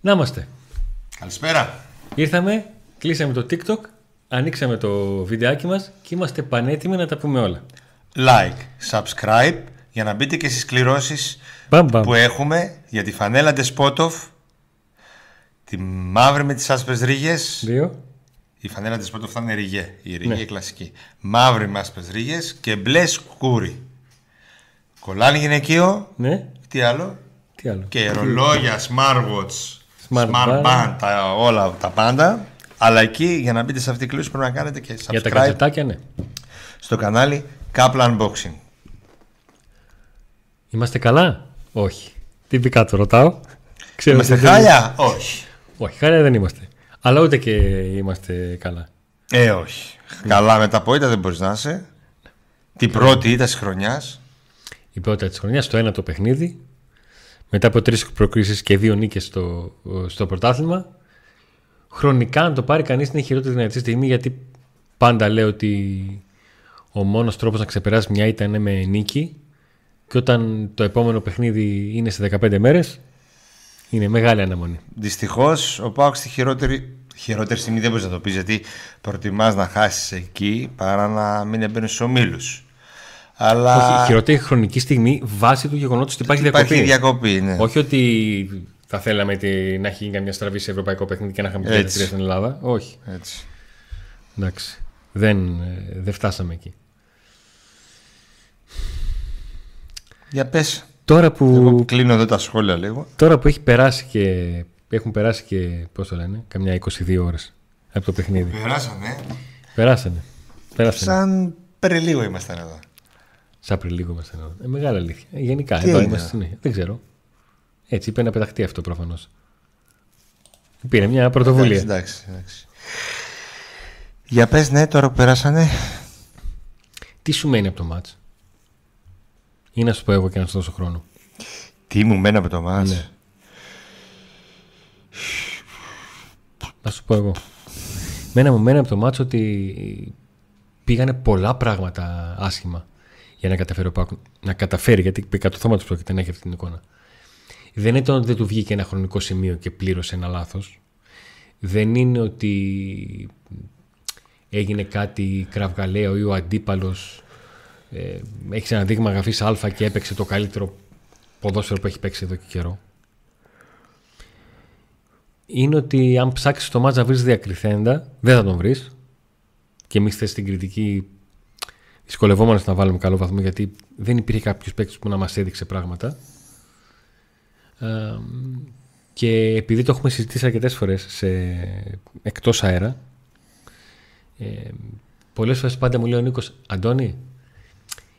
Να είμαστε. Καλησπέρα. Ήρθαμε, κλείσαμε το TikTok, ανοίξαμε το βιντεάκι μας και είμαστε πανέτοιμοι να τα πούμε όλα. Like, subscribe για να μπείτε και στις κληρώσεις Μπαμ, μπαμ. που έχουμε για τη φανέλα Despotov, τη μαύρη με τις άσπρες ρίγες. Δύο. Η φανέλα Despotov θα είναι ριγέ, η ριγέ Ναι. κλασική. Μαύρη με άσπρες ρίγες και μπλε σκούρι. Κολλάνι γυναικείο, Ναι. τι άλλο; Τι άλλο; Και ρολόγια, smartwatch, Smart smart, band. band, τα, όλα τα πάντα. Αλλά εκεί για να μπείτε σε αυτή τη κλήρωση πρέπει να κάνετε και Για τα subscribe κατσετάκια, ναι. στο κανάλι Kaplan Unboxing. Είμαστε καλά; Όχι. Τυπικά το ρωτάω. Ξέρω Είμαστε ότι δεν- χάλια, όχι. Όχι, χάλια δεν είμαστε. Αλλά ούτε και είμαστε καλά. Ε, όχι. Καλά με τα πόητα δεν μπορείς να είσαι. Την πρώτη ήττα της χρονιάς. Η πρώτη της χρονιάς, το ένα το παιχνίδι. Μετά από τρεις προκρίσεις και δύο νίκες στο, στο πρωτάθλημα. Χρονικά, αν το πάρει κανείς, είναι η χειρότερη δυνατή στιγμή γιατί πάντα λέω ότι ο μόνος τρόπος να ξεπεράσει μια ήττα είναι με νίκη. Και όταν το επόμενο παιχνίδι είναι σε 15 μέρες, είναι μεγάλη αναμονή. Δυστυχώς ο Πάοξ στη χειρότερη, χειρότερη στιγμή δεν μπορείς να το πεις γιατί προτιμάς να χάσεις εκεί παρά να μην έμπαινε στους ομίλους. Αλλά Όχι, η χειρότερη χρονική στιγμή βάσει του γεγονότος ότι υπάρχει διακοπή. υπάρχει διακοπή. Ναι. Όχι ότι θα θέλαμε τη- να έχει γίνει καμιά στραβή σε ευρωπαϊκό παιχνίδι και να είχαμε Έτσι. τρία στην Ελλάδα. Όχι. Έτσι. Εντάξει. Δεν, ε, δεν φτάσαμε εκεί. Για πες. Τώρα που, Εγώ κλείνω εδώ τα σχόλια λίγο. τώρα που έχει περάσει και έχουν περάσει και πώς το λένε, καμιά 22 ώρες από το παιχνίδι. Περάσανε. Περάσανε. Περάσανε. Σαν πριν λίγο ήμασταν εδώ. Σαν πριν λίγο είμαστε εδώ. Ε, μεγάλη αλήθεια. Ε, γενικά, Τι εδώ έγινε; είμαστε συνέχεια. Δεν ξέρω. Έτσι είπε να πεταχτεί αυτό προφανώς. Πήρε μια πρωτοβουλία. Εντάξει, εντάξει, εντάξει. Για πες ναι τώρα που περάσανε. Τι σου μένει από το μάτς; Ή να σου πω εγώ και να σου δώσω χρόνο. Τι μου μένει από το μάτς; Ναι. Να σου πω εγώ. Μένα μου μένει από το μάτσο ότι πήγανε πολλά πράγματα άσχημα για να καταφέρει ο Πάκου να καταφέρει, γιατί κατά το θόμα του πρόκειται να έχει αυτή την εικόνα. Δεν ήταν ότι δεν του βγήκε ένα χρονικό σημείο και πλήρωσε ένα λάθος. Δεν είναι ότι έγινε κάτι κραυγαλαίο ή ο αντίπαλος ε, έχει ένα δείγμα γραφής α και έπαιξε το καλύτερο ποδόσφαιρο που έχει παίξει εδώ και καιρό. Είναι ότι αν ψάξεις το μάτς να βρεις διακριθέντα, δεν θα τον βρεις. Και εμεί χθε στην κριτική δυσκολευόμαστε να βάλουμε καλό βαθμό γιατί δεν υπήρχε κάποιος παίκτης που να μας έδειξε πράγματα. Ε, και επειδή το έχουμε συζητήσει αρκετές φορές εκτός αέρα, ε, πολλές φορές πάντα μου λέει ο Νίκος, Αντώνη,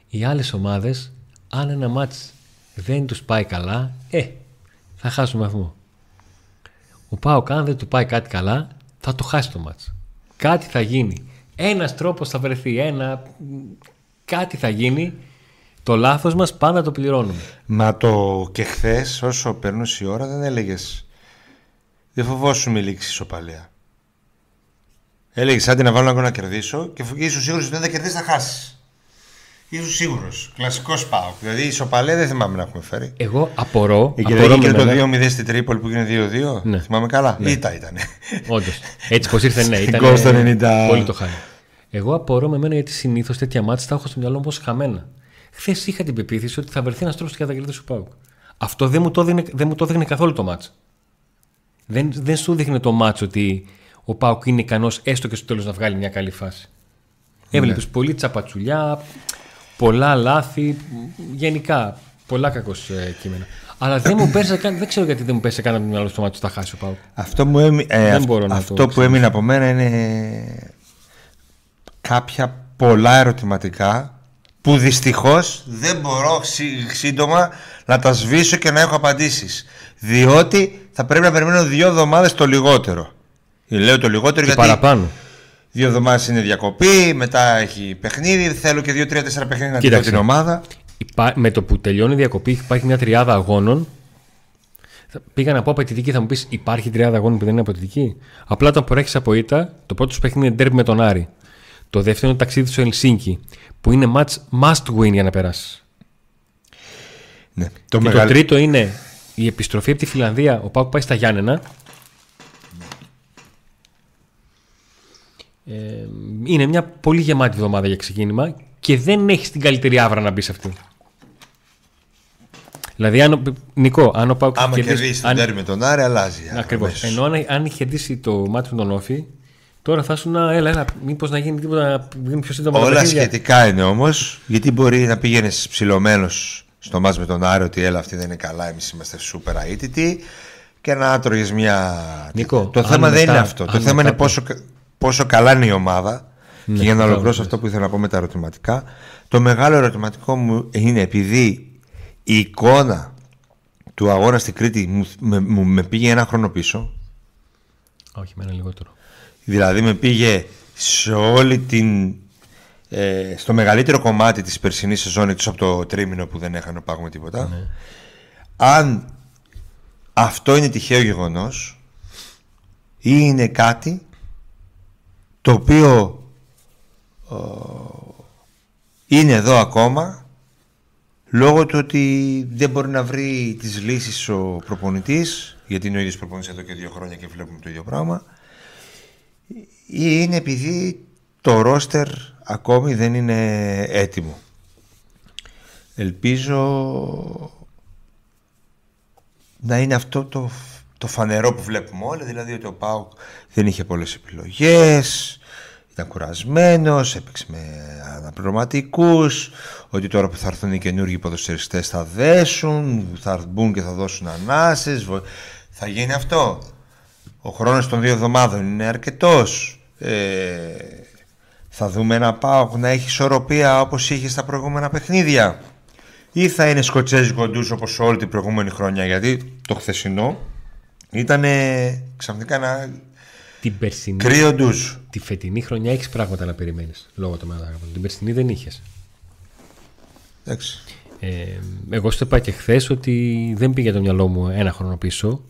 οι άλλες ομάδες, αν ένα μάτς δεν τους πάει καλά, ε, θα χάσουν βαθμό. Ο Πάοκ αν δεν του πάει κάτι καλά, θα το χάσει το μάτς. Κάτι θα γίνει. Ένας τρόπος θα βρεθεί, ένα... κάτι θα γίνει. Το λάθος μας πάντα το πληρώνουμε. Μα το και χθες, όσο περνούσε η ώρα, δεν έλεγες. Δεν φοβόσουν η λήξη ισοπαλία. Έλεγες άντε να βάλω ένα να κερδίσω και ήσουν σίγουρος ότι δεν θα κερδίσεις, θα χάσεις. Ήσουν σίγουρος. Κλασικός πάω. Δηλαδή η ισοπαλία δεν θυμάμαι να έχουμε φέρει. Εγώ απορώ. Εκεί απορώ δεν με έγινε μένα- το 2-0 στην Τρίπολη που έγινε 2-2. Ναι. Θυμάμαι καλά. Ήτα ήταν. Όντως. Έτσι πως ήρθε, ναι. Ήταν Γκολ στο 90. Πολύ το χάρη. Εγώ απορώ με μένα γιατί συνήθως τέτοια μάτια τα έχω στο μυαλό μου ως χαμένα. Χθες είχα την πεποίθηση ότι θα βρεθεί ένας τρόπος και θα κερδίσει ο Πάουκ. Αυτό δεν μου το έδινε, δεν μου το έδινε καθόλου το μάτς. Δεν, δεν σου δείχνει το μάτς ότι ο Πάουκ είναι ικανός έστω και στο τέλος να βγάλει μια καλή φάση. Έβλεπες Ναι. πολύ τσαπατσουλιά, πολλά λάθη, γενικά πολλά κακός κείμενα. Αλλά δεν μου πέρασε καν, δεν ξέρω γιατί δεν μου πέρασε καν από το μυαλό στο μάτι ότι θα χάσει ο Πάουκ. Αυτό, μου έμει- ε, Δεν αυ- μπορώ να αυτό το που έμεινε από μένα είναι κάποια πολλά ερωτηματικά που δυστυχώς δεν μπορώ σύ- σύντομα να τα σβήσω και να έχω απαντήσεις διότι θα πρέπει να περιμένω δύο εβδομάδες το λιγότερο Λέω το λιγότερο Και γιατί παραπάνω. δύο εβδομάδες είναι διακοπή μετά έχει παιχνίδι θέλω και δύο, τρία, τέσσερα παιχνίδια να δω Κοίταξε. την ομάδα Υπά- με το που τελειώνει η διακοπή υπάρχει μια τριάδα αγώνων. Θα- Πήγα να πω απαιτητική, θα μου πεις: Υπάρχει τριάδα αγώνων που δεν είναι απαιτητική; Απλά όταν προέρχεσαι από ήττα, το πρώτο σου παιχνίδι είναι derby με τον Άρη. Το δεύτερο είναι το ταξίδι στο Ελσίνκι, που είναι match must win για να περάσεις. ναι. το, Και μεγαλ- το τρίτο είναι η επιστροφή από τη Φιλανδία, ο Πάουκ πάει στα Γιάννενα. Ε, είναι μια πολύ γεμάτη εβδομάδα για ξεκίνημα και δεν έχει την καλύτερη άβρα να μπεις σε αυτή. Δηλαδή, αν, Νικό, αν ο Πάουκ. Άμα κερδίσει την τέρμη με τον Άρη, αλλάζει. Ακριβώς. Ενώ αν, αν είχε κερδίσει το μάτι με τον Όφη, τώρα θα σου να. Έλα, έλα, μήπως να γίνει τίποτα, να γίνει πιο σύντομα. Όλα σχετικά είναι όμως, γιατί μπορεί να πήγαινε ψηλωμένος στο μάτς με τον Άρη ότι έλα αυτή δεν είναι καλά, εμείς είμαστε σούπερ αίτητοι και να τρώγες μια... Νικό, το θέμα δεν είναι αυτό. Το θέμα είναι πόσο, πόσο καλά είναι η ομάδα ναι, και για να ολοκληρώσω αυτό που ήθελα να πω με τα ερωτηματικά το μεγάλο ερωτηματικό μου είναι επειδή η εικόνα του αγώνα στην Κρήτη μου, με, με πήγε ένα χρόνο πίσω όχι με ένα λιγότερο δηλαδή με πήγε σε όλη την ε, στο μεγαλύτερο κομμάτι της περσινής σεζόν εκτός από το τρίμηνο που δεν έχανε πάγουμε τίποτα ναι. αν αυτό είναι τυχαίο γεγονός ή είναι κάτι το οποίο είναι εδώ ακόμα λόγω του ότι δεν μπορεί να βρει τις λύσεις ο προπονητής γιατί είναι ο ίδιος προπονητής εδώ και δύο χρόνια και βλέπουμε το ίδιο πράγμα ή είναι επειδή το ρόστερ ακόμη δεν είναι έτοιμο. Ελπίζω να είναι αυτό το, το φανερό που βλέπουμε όλοι, δηλαδή ότι ο Πάουκ δεν είχε πολλές επιλογές, ήταν κουρασμένος, έπαιξε με αναπληρωματικούς, ότι τώρα που θα έρθουν οι καινούργιοι ποδοσφαιριστές θα δέσουν, θα μπουν και θα δώσουν ανάσες, θα γίνει αυτό. Ο χρόνος των δύο εβδομάδων είναι αρκετός. Ε, θα δούμε ένα πάω να έχει ισορροπία όπως είχε στα προηγούμενα παιχνίδια ή θα είναι σκοτσέζικο ντους όπως όλη την προηγούμενη χρονιά γιατί το χθεσινό ήταν ξαφνικά ένα την περσινή, κρύο ντους. Τη φετινή χρονιά έχεις πράγματα να περιμένεις λόγω των μεταγραφών. Την περσινή δεν είχες. Εντάξει. Ε, εγώ στο είπα και χθες ότι δεν πήγε το μυαλό μου ένα χρόνο πίσω.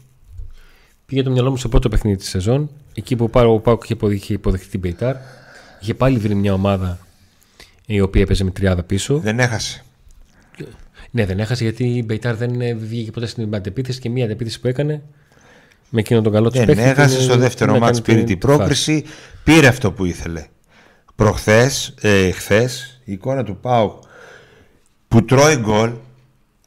Πήγε το μυαλό μου στο πρώτο παιχνίδι της σεζόν, εκεί που ο Πάουκ είχε υποδεχτεί την Πεϊτάρ Είχε πάλι βρει μια ομάδα η οποία έπαιζε με τριάδα πίσω. Δεν έχασε. Ναι, δεν έχασε γιατί η Μπεϊτάρ δεν βγήκε ποτέ στην αντεπίθεση και μία αντεπίθεση που έκανε με εκείνον τον καλό του παίκτη. Δεν έχασε στο δεύτερο μάτς, πήρε την πρόκριση, πήρε αυτό που ήθελε. Προχθές, ε, χθες, η εικόνα του Πάου που τρώει γκολ,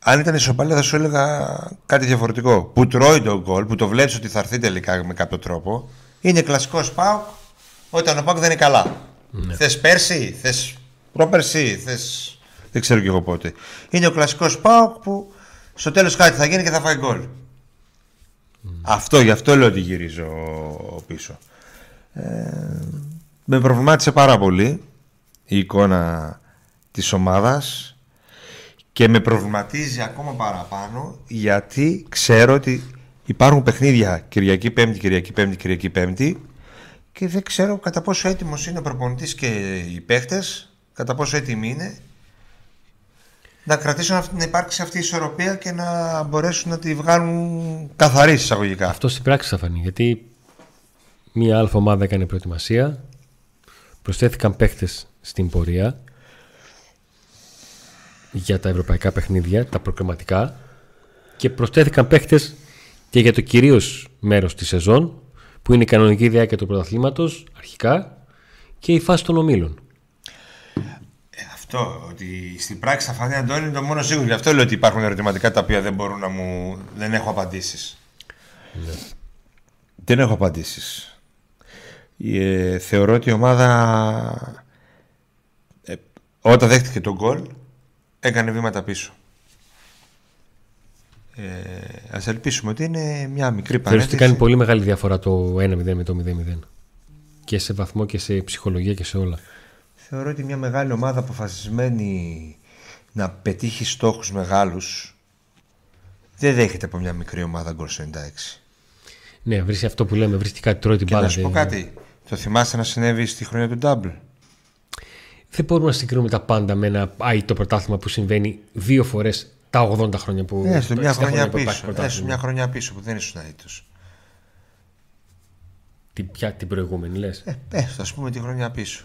αν ήταν ισοπαλία θα σου έλεγα κάτι διαφορετικό. Που τρώει το γκολ, που το βλέπεις ότι θα έρθει τελικά με κάποιο τρόπο, είναι κλασικός Πάου όταν ο Πάουκ δεν είναι καλά. Ναι. Θες πέρσι, θες πρόπερσι, θες. Δεν ξέρω κι εγώ πότε. Είναι ο κλασικός Πάουκ που στο τέλος κάτι θα γίνει και θα φάει γκολ. Αυτό, γι' αυτό λέω ότι γυρίζω πίσω. Ε, με προβλημάτισε πάρα πολύ η εικόνα της ομάδας και με προβληματίζει ακόμα παραπάνω γιατί ξέρω ότι υπάρχουν παιχνίδια Κυριακή Πέμπτη, Κυριακή Πέμπτη, Κυριακή Πέμπτη και δεν ξέρω κατά πόσο έτοιμος είναι ο προπονητής και οι παίχτες, κατά πόσο έτοιμοι είναι να κρατήσουν να υπάρξει αυτή η ισορροπία και να μπορέσουν να τη βγάλουν καθαρή εισαγωγικά. Αυτό στην πράξη θα φανεί γιατί μία αλφα ομάδα έκανε προετοιμασία, προσθέθηκαν παίχτες στην πορεία για τα ευρωπαϊκά παιχνίδια, τα προκριματικά και προσθέθηκαν παίχτες και για το κυρίως μέρος της σεζόν που είναι η κανονική διάρκεια του πρωταθλήματος αρχικά και η φάση των ομίλων. Ε, αυτό, ότι στην πράξη θα φανεί Αντώνη είναι το μόνο σίγουρο. Γι' αυτό λέω ότι υπάρχουν ερωτηματικά τα οποία δεν μπορούν να μου. δεν έχω απαντήσεις. Ναι. Δεν έχω απαντήσεις. Ε, θεωρώ ότι η ομάδα ε, όταν δέχτηκε τον γκολ έκανε βήματα πίσω. Ε, Α ελπίσουμε ότι είναι μια μικρή παρένθεση. ότι κάνει πολύ μεγάλη διαφορά το 1-0 με το 0-0. Και σε βαθμό και σε ψυχολογία και σε όλα. Θεωρώ ότι μια μεγάλη ομάδα αποφασισμένη να πετύχει στόχους μεγάλους δεν δέχεται από μια μικρή ομάδα γκολ 96. Ναι, βρίσκει αυτό που λέμε, βρίσκει κάτι, τρώει την μπάλα. Να σου πω κάτι. Το θυμάσαι να συνέβη στη χρονιά του Double; Δεν μπορούμε να συγκρίνουμε τα πάντα με ένα το πρωτάθλημα που συμβαίνει δύο φορές τα 80 χρόνια που. Ναι, στο μια χρονιά πίσω. Έστω μια χρονιά πίσω που δεν ήσουν αίτητος. Την, ποια, την προηγούμενη λες; Ε, έστω, ας πούμε τη χρονιά πίσω.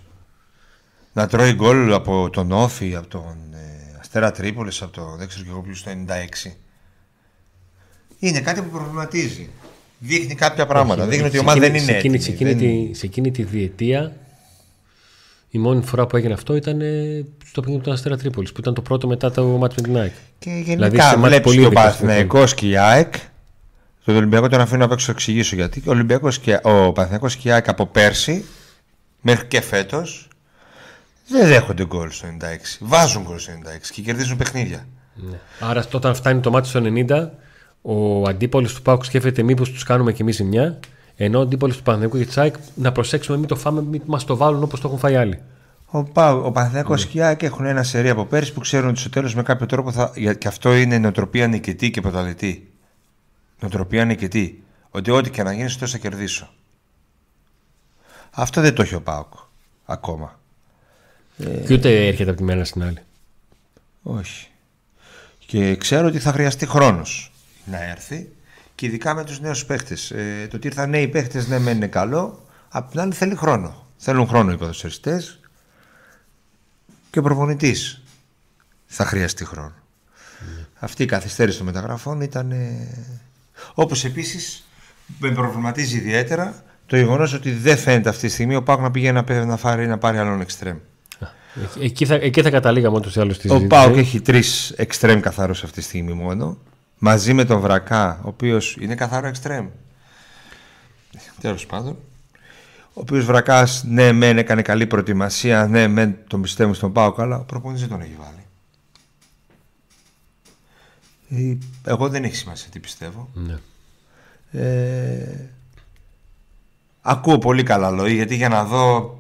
Να τρώει γκολ από τον Όφη, από τον ε, Αστέρα Τρίπολης, από το δεν ξέρω και εγώ ποιος το 96. είναι κάτι που προβληματίζει. Δείχνει κάποια πράγματα. Όχι, Δείχνει ότι η σε ομάδα δεν εκείνη- είναι σε εκείνη- έτοιμη. σε εκείνη Δεν- τη- Σε εκείνη τη διετία η μόνη φορά που έγινε αυτό ήταν ε, στο παιχνίδι του Αστέρα Τρίπολης που ήταν το πρώτο μετά το μάτς με την ΑΕΚ. Και Δηλαδή, γενικά σε μάτς βλέπεις πολύ και ο ειδικά Παναθηναϊκός και η ΑΕΚ. Το Ολυμπιακό τον αφήνω απ' έξω, θα εξηγήσω γιατί. Ο, Ολυμπιακός και, ο Παναθηναϊκός και η ΑΕΚ από πέρσι μέχρι και φέτος δεν δέχονται γκολ στο 96. Βάζουν γκολ στο 96 και κερδίζουν παιχνίδια. Ναι. Άρα όταν φτάνει το μάτι στο 90, ο αντίπαλος του Πάουκ σκέφτεται μήπως τους κάνουμε κι εμείς ζημιά. Ενώ ο αντίπαλος του Παναθηναϊκού και της ΑΕΚ να προσέξουμε μην το φάμε, μην μας το βάλουν όπως το έχουν φάει άλλοι. Ο, Πάου, ο Παναθηναϊκός και η ΑΕΚ έχουν ένα σερί από πέρσι που ξέρουν ότι στο τέλος με κάποιο τρόπο θα. για- Και αυτό είναι νοοτροπία νικητή και πρωταθλητή. Νοοτροπία νικητή. Ότι ό,τι και να γίνει, στο τέλος θα κερδίσω. Αυτό δεν το έχει ο Πάουκ ακόμα. Και ούτε έρχεται από τη μέρα στην άλλη. Όχι. Και ξέρω ότι θα χρειαστεί χρόνος να έρθει και ειδικά με τους νέους παίχτες. Ε, το ότι ήρθαν νέοι παίχτες ναι μεν είναι καλό, απ' την άλλη θέλει χρόνο. Θέλουν χρόνο οι ποδοσφαιριστές και ο προπονητής θα χρειαστεί χρόνο. Αυτή η καθυστέρηση των μεταγραφών ήταν... Ε... Όπως επίσης με προβληματίζει ιδιαίτερα το γεγονός ότι δεν φαίνεται αυτή τη στιγμή ο Πάκ να πηγαίνει να, πέ- να, φάρει, να πάρει άλλον εξτρέμ. Εκεί- Εκεί θα, εκεί θα καταλήγαμε ούτω ή άλλως στη Ο συζήτηση. Πάοκ έχει τρεις εξτρέμ καθαρούς αυτή τη στιγμή μόνο. Μαζί με τον Βρακά, ο οποίος είναι καθαρό εξτρέμ. Τέλος πάντων. Ο οποίος Βρακάς, ναι, μεν έκανε καλή προετοιμασία, ναι, μεν τον πιστεύουν στον Πάοκ, αλλά ο προπονητής δεν τον έχει βάλει. Ε, Εγώ δεν έχει σημασία τι πιστεύω. Ναι. Ε, ακούω πολύ καλά λόγια γιατί για να δω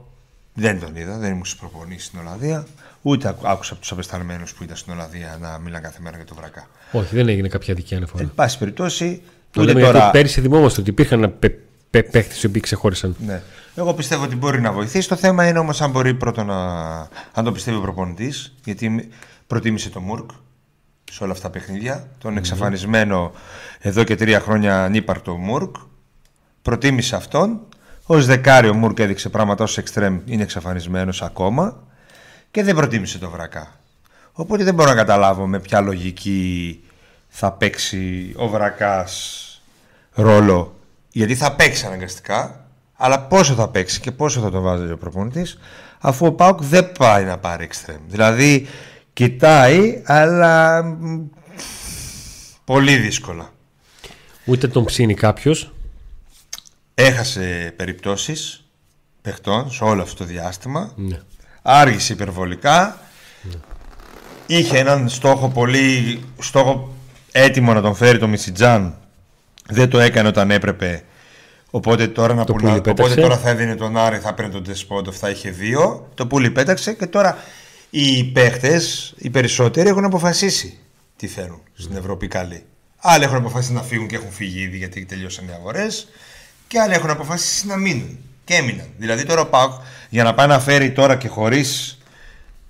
δεν τον είδα, δεν ήμουν στις προπονήσεις στην Ολλανδία ούτε ακου- άκουσα από τους απεσταλμένους που ήταν στην Ολλανδία να μιλάνε κάθε μέρα για το βρακά. Όχι, δεν έγινε κάποια δικιά αναφορά. Εν πάση περιπτώσει, Το ούτε λέμε γιατί τώρα, πέρυσι θυμόμαστε ότι υπήρχαν πε, πε, παίχτες οι οποίοι ξεχώρισαν. ναι. Εγώ πιστεύω ότι μπορεί να βοηθήσει. Το θέμα είναι όμως αν μπορεί πρώτον να αν το πιστεύει ο προπονητής γιατί προτίμησε το Μουρκ σε όλα αυτά τα παιχνίδια. Τον εξαφανισμένο εδώ και τρία χρόνια ανύπαρτο Μουρκ. Προτίμησε αυτόν. Ω δεκάριο Μουρκ έδειξε πράγματα ως εξτρέμ είναι εξαφανισμένος ακόμα. Και δεν προτίμησε το Βρακά. Οπότε δεν μπορώ να καταλάβω με ποια λογική θα παίξει ο Βρακάς ρόλο. Γιατί θα παίξει αναγκαστικά, αλλά πόσο θα παίξει και πόσο θα το βάζει ο προπονητής, αφού ο Πάουκ δεν πάει να πάρει εξτρέμ. Δηλαδή κοιτάει, αλλά μ, πολύ δύσκολα. Ούτε τον ψήνει κάποιος. Έχασε περιπτώσεις παιχτών σε όλο αυτό το διάστημα. Ναι. Άργησε υπερβολικά. Είχε έναν στόχο πολύ στόχο έτοιμο να τον φέρει το Μισιτζάν. Δεν το έκανε όταν έπρεπε. Οπότε τώρα, να Το πουλά- πουλί πέταξε. οπότε τώρα θα έδινε τον Άρη, θα παίρνει τον Τεσπόντοφ, θα είχε δύο. Το πουλί πέταξε και τώρα οι παίχτες, οι περισσότεροι έχουν αποφασίσει τι θέλουν στην Ευρώπη καλή. Άλλοι έχουν αποφασίσει να φύγουν και έχουν φύγει ήδη γιατί τελειώσαν οι αγορές. Και άλλοι έχουν αποφασίσει να μείνουν. Και έμειναν. Δηλαδή τώρα ο Πάουκ για να πάει να φέρει τώρα και χωρίς.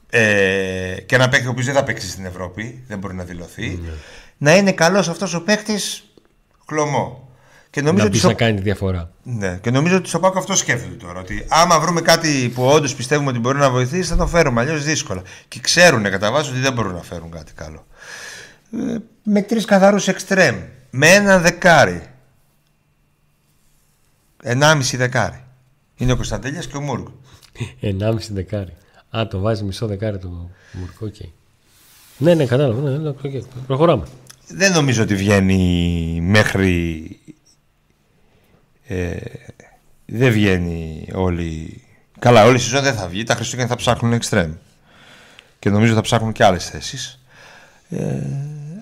Ε, και ένα παίκτη ο οποίος δεν θα παίξει στην Ευρώπη, δεν μπορεί να δηλωθεί. Να είναι καλός αυτός ο παίκτης χλωμό. Και νομίζω, Να ότι πει στο, να κάνει τη διαφορά. ναι, και νομίζω ότι στο Πάουκ αυτό σκέφτεται τώρα. Ότι άμα βρούμε κάτι που όντως πιστεύουμε ότι μπορεί να βοηθήσει, θα το φέρουμε. Αλλιώς δύσκολα. Και ξέρουν κατά βάση ότι δεν μπορούν να φέρουν κάτι καλό. Ε, με τρεις καθαρούς εξτρέμ. Με ένα δεκάρι. Ενάμιση δεκάρι. Είναι ο Κωνσταντέλιας και ο Μούργκ. 1,5 δεκάρι. Α, τον βάζει μισό δεκάρι το Μουρκό. οκ. Ναι, ναι, κατάλαβα. Ναι, ναι, οκ. Προχωράμε. Δεν νομίζω ότι βγαίνει μέχρι. Ε, δεν βγαίνει όλη. Καλά, όλη η σεζόν δεν θα βγει. Τα Χριστούγεννα θα ψάχνουν εξτρέμ. Και νομίζω θα ψάχνουν και άλλες θέσεις. Ε,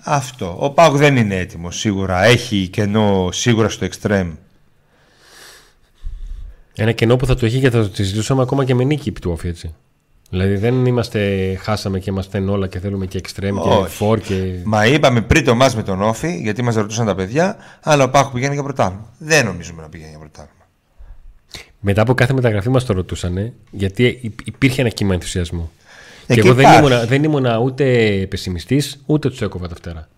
αυτό. Ο Πάουκ δεν είναι έτοιμος σίγουρα. Έχει κενό σίγουρα στο εξτρέμ. Ένα κενό που θα το έχει και θα το συζητούσαμε ακόμα και με νίκη επί του όφη, έτσι. Δηλαδή δεν είμαστε, χάσαμε και είμαστε όλα και θέλουμε και εξτρέμ και Όχι. φορ και. Μα είπαμε πριν το μάτς με τον Όφη, γιατί μας ρωτούσαν τα παιδιά, αλλά ο Πάουκ πηγαίνει για πρωτάθλημα. Δεν νομίζουμε να πηγαίνει για πρωτάθλημα. Μετά από κάθε μεταγραφή μας το ρωτούσανε, γιατί υ- υπήρχε ένα κύμα ενθουσιασμού. Ε, και και εγώ δεν υπάρχει. ήμουνα, δεν ήμουνα ούτε πεσημιστής, ούτε τους έκοβα τα φτερά.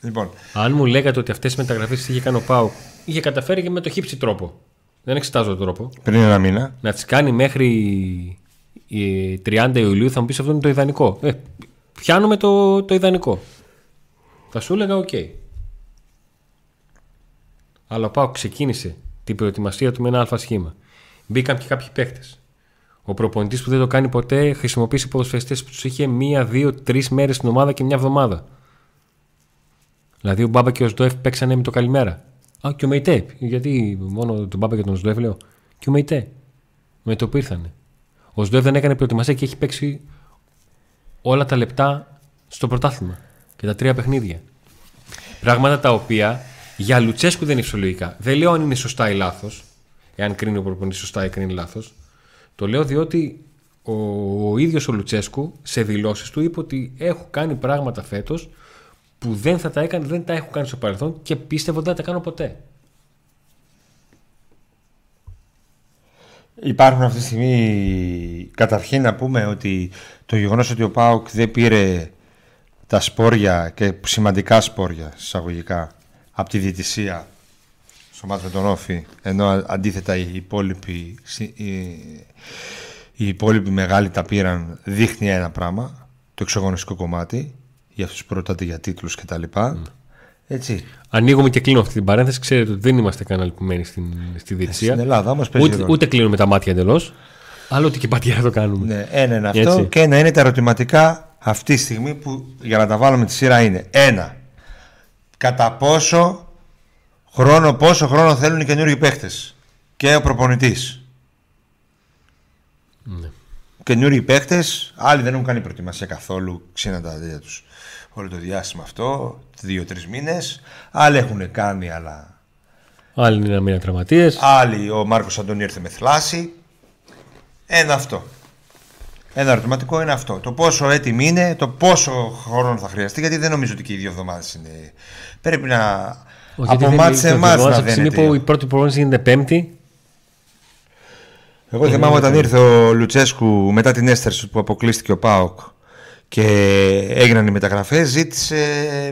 Λοιπόν, Αν μου λέγατε ότι αυτές οι μεταγραφές είχε κάνει ο ΠΑΟΚ, είχε καταφέρει και με τον χι ψι τρόπο. Δεν εξετάζω τον τρόπο. πριν ένα μήνα, Να τις κάνει μέχρι ε, 30 Ιουλίου θα μου πεις αυτό είναι το ιδανικό. Ε, πιάνουμε το, το ιδανικό. Θα σου έλεγα οκ. Αλλά ο Πάοκ ξεκίνησε την προετοιμασία του με ένα αλφα σχήμα. Μπήκαν και κάποιοι παίχτε. Ο προπονητής που δεν το κάνει ποτέ χρησιμοποίησε ποδοσφαιριστές που τους είχε μία, δύο, τρεις μέρες στην ομάδα και μια εβδομάδα. Δηλαδή ο Μπάμπα και ο Σντοεφ παίξανε με το καλημέρα. Α, και ο Μεϊτέ. Γιατί μόνο τον Μπάμπα και τον Σντοεφ λέω. Και ο Μεϊτέ. Με το που ήρθανε. Ο Σντοεφ δεν έκανε προετοιμασία και έχει παίξει όλα τα λεπτά στο πρωτάθλημα. Και τα τρία παιχνίδια. Πράγματα τα οποία για Λουτσέσκου δεν είναι φυσιολογικά. Δεν λέω αν είναι σωστά ή λάθος. Εάν κρίνει ο προπονητής σωστά ή κρίνει λάθος. Το λέω διότι ο, ο ίδιος ο Λουτσέσκου σε δηλώσεις του είπε ότι έχω κάνει πράγματα φέτος που δεν θα τα έκανε, δεν τα έχω κάνει στο παρελθόν και πίστευω ότι δεν θα τα κάνω ποτέ. Υπάρχουν αυτή τη στιγμή καταρχήν να πούμε ότι το γεγονός ότι ο Πάουκ δεν πήρε τα σπόρια και σημαντικά σπόρια εισαγωγικά από τη διαιτησία στο μάτι με τον Όφη ενώ αντίθετα οι υπόλοιποι, οι, οι υπόλοιποι μεγάλοι τα πήραν δείχνει ένα πράγμα το εξωγωνιστικό κομμάτι για αυτούς που ρωτάτε για τίτλους και τα λοιπά. Mm. Έτσι. Ανοίγουμε και κλείνω αυτή την παρένθεση. Ξέρετε ότι δεν είμαστε καν αλυπημένοι στην, στη διετησία. Στην Ελλάδα όμως παίζει ούτε, ούτε κλείνουμε τα μάτια εντελώς. Αλλά ό,τι και πατιά το κάνουμε. Ναι, ένα είναι αυτό. Έτσι. Και ένα είναι τα ερωτηματικά αυτή τη στιγμή που για να τα βάλουμε τη σειρά είναι. Ένα. Κατά πόσο χρόνο, πόσο χρόνο θέλουν οι καινούργιοι παίχτες. Και ο προπονητής. Ναι. Καινούργιοι παίχτες, άλλοι δεν έχουν κάνει προετοιμασία καθόλου. Ξένα τα δέντια τους όλο το διάστημα αυτό, δύο-τρεις μήνες. Άλλοι έχουν κάνει, αλλά. Άλλοι είναι ένα μήνα τραυματίες. Άλλοι, ο Μάρκος Αντώνη ήρθε με θλάση. Ένα αυτό. Ένα ερωτηματικό είναι αυτό. Το πόσο έτοιμοι είναι, το πόσο χρόνο θα χρειαστεί, γιατί δεν νομίζω ότι και οι δύο εβδομάδες είναι. Πρέπει να. από μάτι σε μάτι να δεν είναι. που η πρώτη προπόνηση γίνεται Πέμπτη. Εγώ θυμάμαι όταν ήρθε ο Λουτσέσκου μετά την έστρεση που αποκλείστηκε ο Πάοκ και έγιναν οι μεταγραφές, ζήτησε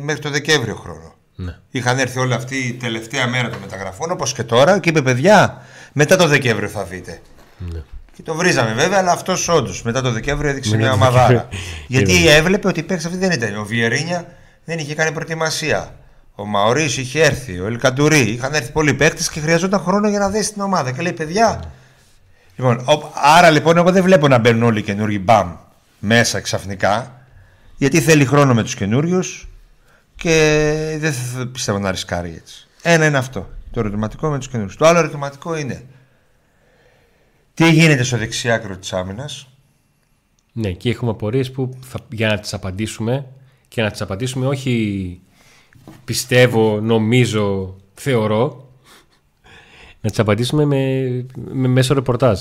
μέχρι το Δεκέμβριο χρόνο. Ναι. Είχαν έρθει όλα αυτή η τελευταία μέρα των μεταγραφών, όπως και τώρα, και είπε: Παιδιά, μετά το Δεκέμβριο θα δείτε. Ναι. Και το βρίζαμε βέβαια, αλλά αυτός όντως μετά το Δεκέμβριο έδειξε μια ομαδάρα. Γιατί έβλεπε ότι η παίξη αυτή δεν ήταν. Ο Βιερίνια δεν είχε κάνει προετοιμασία. Ο Μαωρίς είχε έρθει, ο Ελκαντουρί. Είχαν έρθει πολλοί παίκτες και χρειαζόταν χρόνο για να δέσει την ομάδα. Και λέει: Παιδιά. Λοιπόν, άρα λοιπόν, εγώ δεν βλέπω να μπαίνουν όλοι οι καινούργοι μπαμ μέσα ξαφνικά γιατί θέλει χρόνο με τους καινούριους και δεν θα πιστεύω να ρισκάρει έτσι. Ένα είναι αυτό, το ερωτηματικό με τους καινούριους. Το άλλο ερωτηματικό είναι τι γίνεται στο δεξιάκρο της άμυνας; Ναι, και έχουμε απορίες που θα, για να τις απαντήσουμε και να τις απαντήσουμε όχι πιστεύω, νομίζω, θεωρώ να τις απαντήσουμε με, με μέσο ρεπορτάζ.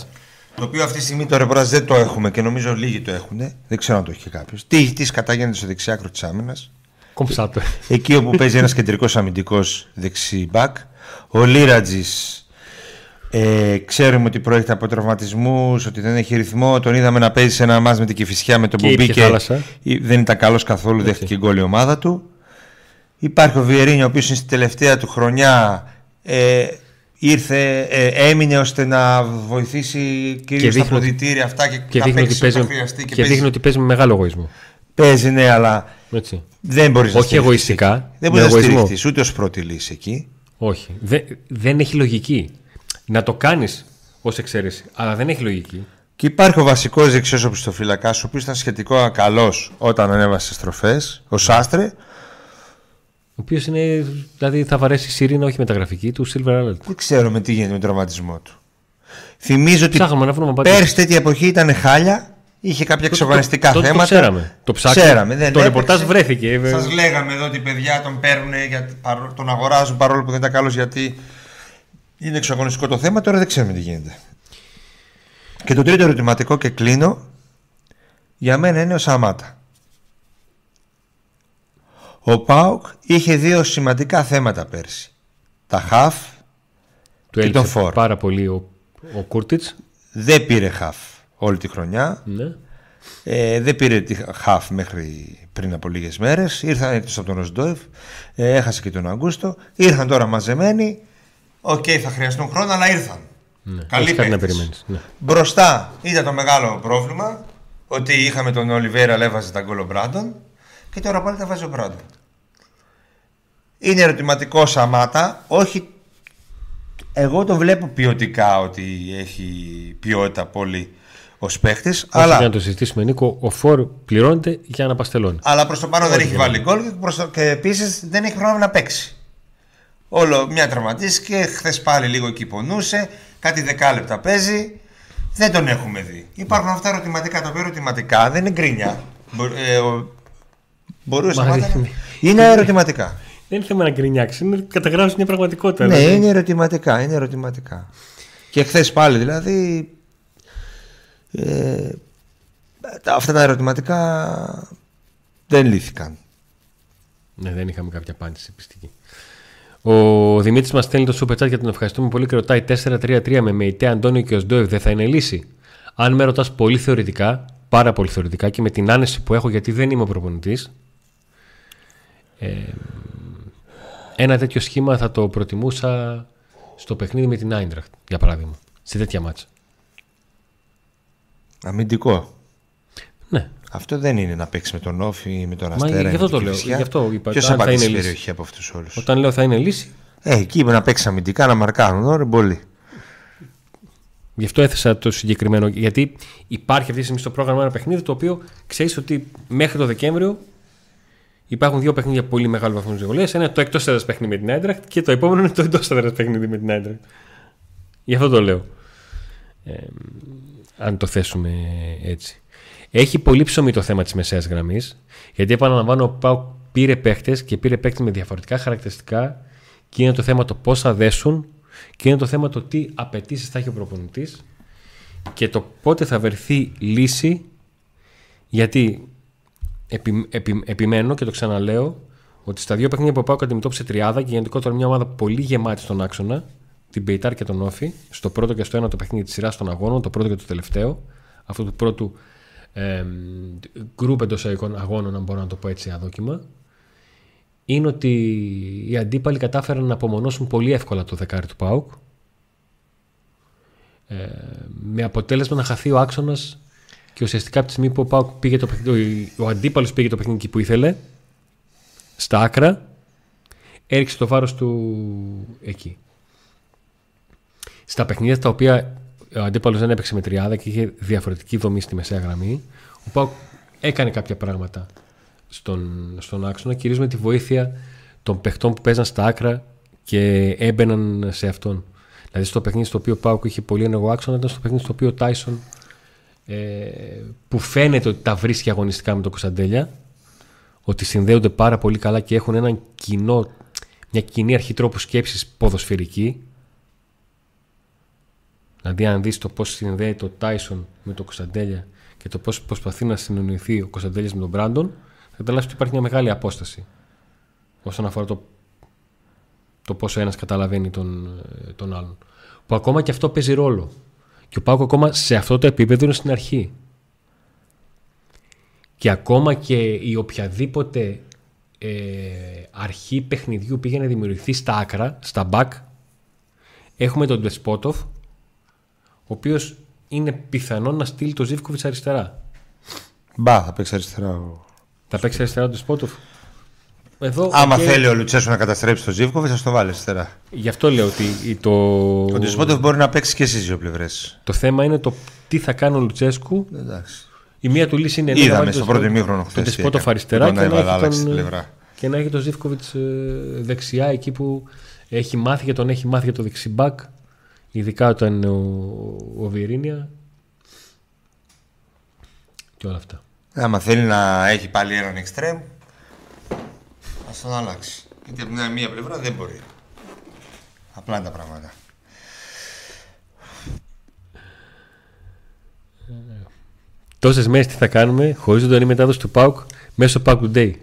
Το οποίο αυτή τη στιγμή το ρεπορτάζ δεν το έχουμε και νομίζω λίγοι το έχουν. Δεν ξέρω αν το έχει κάποιος. Τι, τι σκατά στο δεξιάκρο της άμυνας. Κομψάτο. Εκεί όπου παίζει ένας κεντρικός αμυντικός δεξί μπακ. Ο Λίρατζης ε, ξέρουμε ότι προέρχεται από τραυματισμούς, ότι δεν έχει ρυθμό. Τον είδαμε να παίζει σε ένα μάζ με την Κυφυσιά με τον Μπουμπί και δεν ήταν καλός καθόλου. Δέχτηκε γκολ η ομάδα του. Υπάρχει ο Βιερίνιο, ο οποίος είναι στη τελευταία του χρονιά. Ε, ήρθε, ε, έμεινε ώστε να βοηθήσει κυρίως στα αποδητήρια αυτά και, και δείχνει ότι παίζει, και, και δείχνει ότι παίζει με μεγάλο εγωισμό. Παίζει, ναι, αλλά Έτσι. δεν μπορείς να Όχι εγωιστικά. Δεν μπορείς να στηριχθεί ούτε ως πρώτη λύση εκεί. Όχι. Δεν, δεν έχει λογική. Να το κάνεις ως εξαίρεση, αλλά δεν έχει λογική. Και υπάρχει ο βασικός δεξιός οπισθοφύλακα, ο οποίος ήταν σχετικό καλός όταν ανέβασε στροφές, ο Σάστρε, ο οποίος είναι. Δηλαδή θα βαρέσει η Σιρήνα, όχι μεταγραφική του Silver Alert. Δεν ξέρουμε τι γίνεται με τον τραυματισμό του. Θυμίζω ότι πέρσι τέτοια εποχή ήταν χάλια, είχε κάποια εξοργανιστικά θέματα. Το ξέραμε. Το ψάξαμε. Δεν το ρεπορτάζ βρέθηκε. Σας λέγαμε εδώ ότι οι παιδιά τον παίρνουν, τον αγοράζουν παρόλο που δεν ήταν καλός γιατί είναι εξοργανιστικό το θέμα. Τώρα δεν ξέρουμε τι γίνεται. Και το τρίτο ερωτηματικό και κλείνω για μένα είναι ο Σαμάτα. Ο ΠΑΟΚ είχε δύο σημαντικά θέματα πέρσι. Τα χαφ του και τον φορ. πάρα πολύ ο, ο Κούρτιτς. Δεν πήρε χαφ όλη τη χρονιά. Ναι. Ε, δεν πήρε χαφ μέχρι πριν από λίγες μέρες. Ήρθαν εκτός από τον Οζντόεφ. Ε, έχασε και τον Αουγκούστο. Ήρθαν τώρα μαζεμένοι. OK, okay, θα χρειαστούν χρόνο, αλλά ήρθαν. Ναι. Καλοί παίκτες. Ναι. Μπροστά ήταν το μεγάλο πρόβλημα ότι είχαμε τον Ολιβέρα, έβαζε τα γκολ Μπράντον και τώρα πάλι τα βάζει ο Μπράντον. Είναι ερωτηματικό Σαμάτα, όχι εγώ τον βλέπω ποιοτικά ότι έχει ποιότητα πολύ ως παίχτης. Αλλά... Για να το συζητήσουμε, Νίκο, ο Φόρ πληρώνεται για να παστελώνει. Αλλά προς το παρόν δεν έχει βάλει γκολ και, το... και επίσης δεν έχει χρόνο να παίξει. Όλο μια τραυματίστηκε, χθες πάλι λίγο εκεί πονούσε, κάτι δεκάλεπτα παίζει. Δεν τον έχουμε δει. Υπάρχουν αυτά ερωτηματικά. Τα οποία ερωτηματικά δεν είναι γκρίνια. Ε, μπορούσε να είναι ερωτηματικά. Δεν είναι θέμα να γκρινιάξεις, είναι καταγράφεις μια πραγματικότητα. Ναι, δηλαδή. είναι ερωτηματικά, είναι ερωτηματικά. Και χθες πάλι δηλαδή. Ε, αυτά τα ερωτηματικά δεν λύθηκαν. Ναι, δεν είχαμε κάποια απάντηση πιστική. Ο Δημήτρης μας στέλνει το super chat για τον ευχαριστούμε πολύ και ρωτάει 4-3-3 με Μεϊτέ Αντώνιο και ο Σντόευ δεν θα είναι λύση. Αν με ρωτάς πολύ θεωρητικά, πάρα πολύ θεωρητικά και με την άνεση που έχω γιατί δεν είμαι προπονητής, ε, ένα τέτοιο σχήμα θα το προτιμούσα στο παιχνίδι με την Άιντραχτ, για παράδειγμα. Σε τέτοια μάτσα. Αμυντικό. Ναι. Αυτό δεν είναι να παίξεις με τον Όφη ή με τον Αστέρα. Γι' αυτό το λέω. Γι' αυτό είπα. Ποιος θα είναι περιοχή από αυτούς όλους; Όταν λέω θα είναι λύση. Ε, εκεί να παίξεις αμυντικά, να μαρκάρουν. Ωραία, πολύ. Γι' αυτό έθεσα το συγκεκριμένο. Γιατί υπάρχει αυτή τη στιγμή στο πρόγραμμα ένα παιχνίδι το οποίο ξέρεις ότι μέχρι το Δεκέμβριο υπάρχουν δύο παιχνίδια πολύ μεγάλο βαθμό δυσκολίας. Ένα είναι το εκτός έδρας παιχνίδι με την Άιντρακτ και το επόμενο είναι το εντός έδρας παιχνίδι με την Άιντρακτ. Γι' αυτό το λέω. Ε, αν το θέσουμε έτσι. Έχει πολύ ψωμί το θέμα της μεσαίας γραμμής. Γιατί επαναλαμβάνω, ο Πάου πήρε παίχτε και πήρε παίχτε με διαφορετικά χαρακτηριστικά και είναι το θέμα το πώς θα δέσουν και είναι το θέμα το τι απαιτήσεις θα έχει ο προπονητής και το πότε θα βρεθεί λύση. Γιατί επι, επι, επιμένω και το ξαναλέω ότι στα δύο παιχνίδια που πάω αντιμετώπισε τριάδα και γενικότερα μια ομάδα πολύ γεμάτη στον άξονα, την Πεϊτάρ και τον Όφη, στο πρώτο και στο ένα το παιχνίδι της σειράς των αγώνων, το πρώτο και το τελευταίο, αυτού του πρώτου ε, γκρουπ εντός αγώνων, αν μπορώ να το πω έτσι αδόκιμα, είναι ότι οι αντίπαλοι κατάφεραν να απομονώσουν πολύ εύκολα το δεκάρι του ΠΑΟΚ ε, με αποτέλεσμα να χαθεί ο άξονας και ουσιαστικά από τη στιγμή που ο, ΠΑΟΚ πήγε το, ο αντίπαλος πήγε το παιχνίδι που ήθελε στα άκρα έριξε το βάρος του εκεί. Στα παιχνίδια τα οποία ο αντίπαλος δεν έπαιξε με τριάδα και είχε διαφορετική δομή στη μεσαία γραμμή, ο Πάουκ έκανε κάποια πράγματα στον, στον άξονα, κυρίως με τη βοήθεια των παιχτών που παίζαν στα άκρα και έμπαιναν σε αυτόν. Δηλαδή στο παιχνίδι στο οποίο ο Πάουκ είχε πολύ ενεργό άξονα, ήταν στο παιχνίδι στο οποίο ο Τάισον ε, που φαίνεται ότι τα βρίσκει αγωνιστικά με τον Κωνσταντέλια, ότι συνδέονται πάρα πολύ καλά και έχουν έναν κοινό, μια κοινή αρχή τρόπου σκέψης ποδοσφαιρική Δηλαδή, αν δεις το πώς συνδέει το Τάισον με τον Κωνσταντέλια και το πώς προσπαθεί να συνεννοηθεί ο Κωνσταντέλιας με τον Μπράντον, θα καταλάβεις ότι υπάρχει μια μεγάλη απόσταση όσον αφορά το, το πόσο ένας καταλαβαίνει τον, ε, τον άλλον. Που ακόμα και αυτό παίζει ρόλο. Και ο Πάκο ακόμα σε αυτό το επίπεδο είναι στην αρχή. Και ακόμα και η οποιαδήποτε ε, αρχή παιχνιδιού πήγε να δημιουργηθεί στα άκρα, στα back, έχουμε τον Δεσπότοφ ο οποίος είναι πιθανό να στείλει το Ζήφκοβιτς αριστερά. Μπα, θα παίξει αριστερά. Θα παίξει αριστερά το Σπότοφ. Εδώ, Άμα και... θέλει ο Λουτσέσου να καταστρέψει το Ζήφκοβιτ, θα το βάλει αριστερά. Γι' αυτό λέω ότι το. Ο Σπότοφ μπορεί να παίξει και στις δύο πλευρές. Το θέμα είναι το τι θα κάνει ο Λουτσέσκου. Εντάξει. Η μία του λύση είναι Είδαμε στο πρώτο ημίχρονο χθες. Το Σπότοφ αριστερά και, να έχει τον... και να έχει το Ζήφκοβιτ ε, δεξιά εκεί που έχει μάθει και τον έχει μάθει για το δεξιμπάκ Ειδικά όταν είναι ο, ο Βιρίνια και όλα αυτά. Άμα θέλει να έχει πάλι έναν εξτρέμ, α τον αλλάξει. Γιατί από την μία πλευρά δεν μπορεί. Απλά είναι τα πράγματα. Τόσες μέρες τι θα κάνουμε χωρίς τον μετάδοση του ΠΑΟΚ μέσω ΠΑΟΚ Today;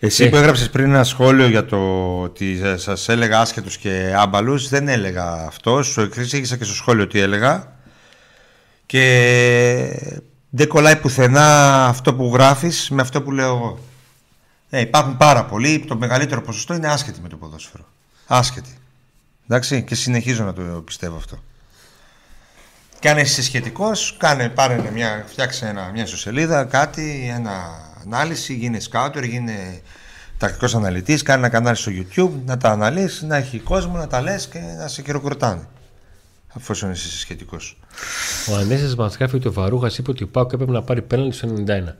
Εσύ που έγραψες πριν ένα σχόλιο για το ότι σας έλεγα άσχετους και άμπαλους, δεν έλεγα αυτός. Σου εξήγησα και στο σχόλιο τι έλεγα. Και δεν κολλάει πουθενά αυτό που γράφεις με αυτό που λέω εγώ. Ε, υπάρχουν πάρα πολλοί. Το μεγαλύτερο ποσοστό είναι άσχετοι με το ποδόσφαιρο. Άσχετοι. Εντάξει, και συνεχίζω να το πιστεύω αυτό. Και αν είσαι σχετικό, κάνε, πάρε μια, φτιάξε ένα, μια ισοσελίδα, κάτι, ένα ανάλυση, γίνε σκάουτερ, γίνε τακτικός αναλυτής, κάνει ένα κανάλι στο YouTube, να τα αναλύσεις, να έχει κόσμο, να τα λες και να σε χειροκροτάνε. Αφού είσαι σχετικό. Ο Ανέστη μας γράφει ότι ο Βαρούχας είπε ότι ο Πάουκ έπρεπε να πάρει πέναλτι στο 91.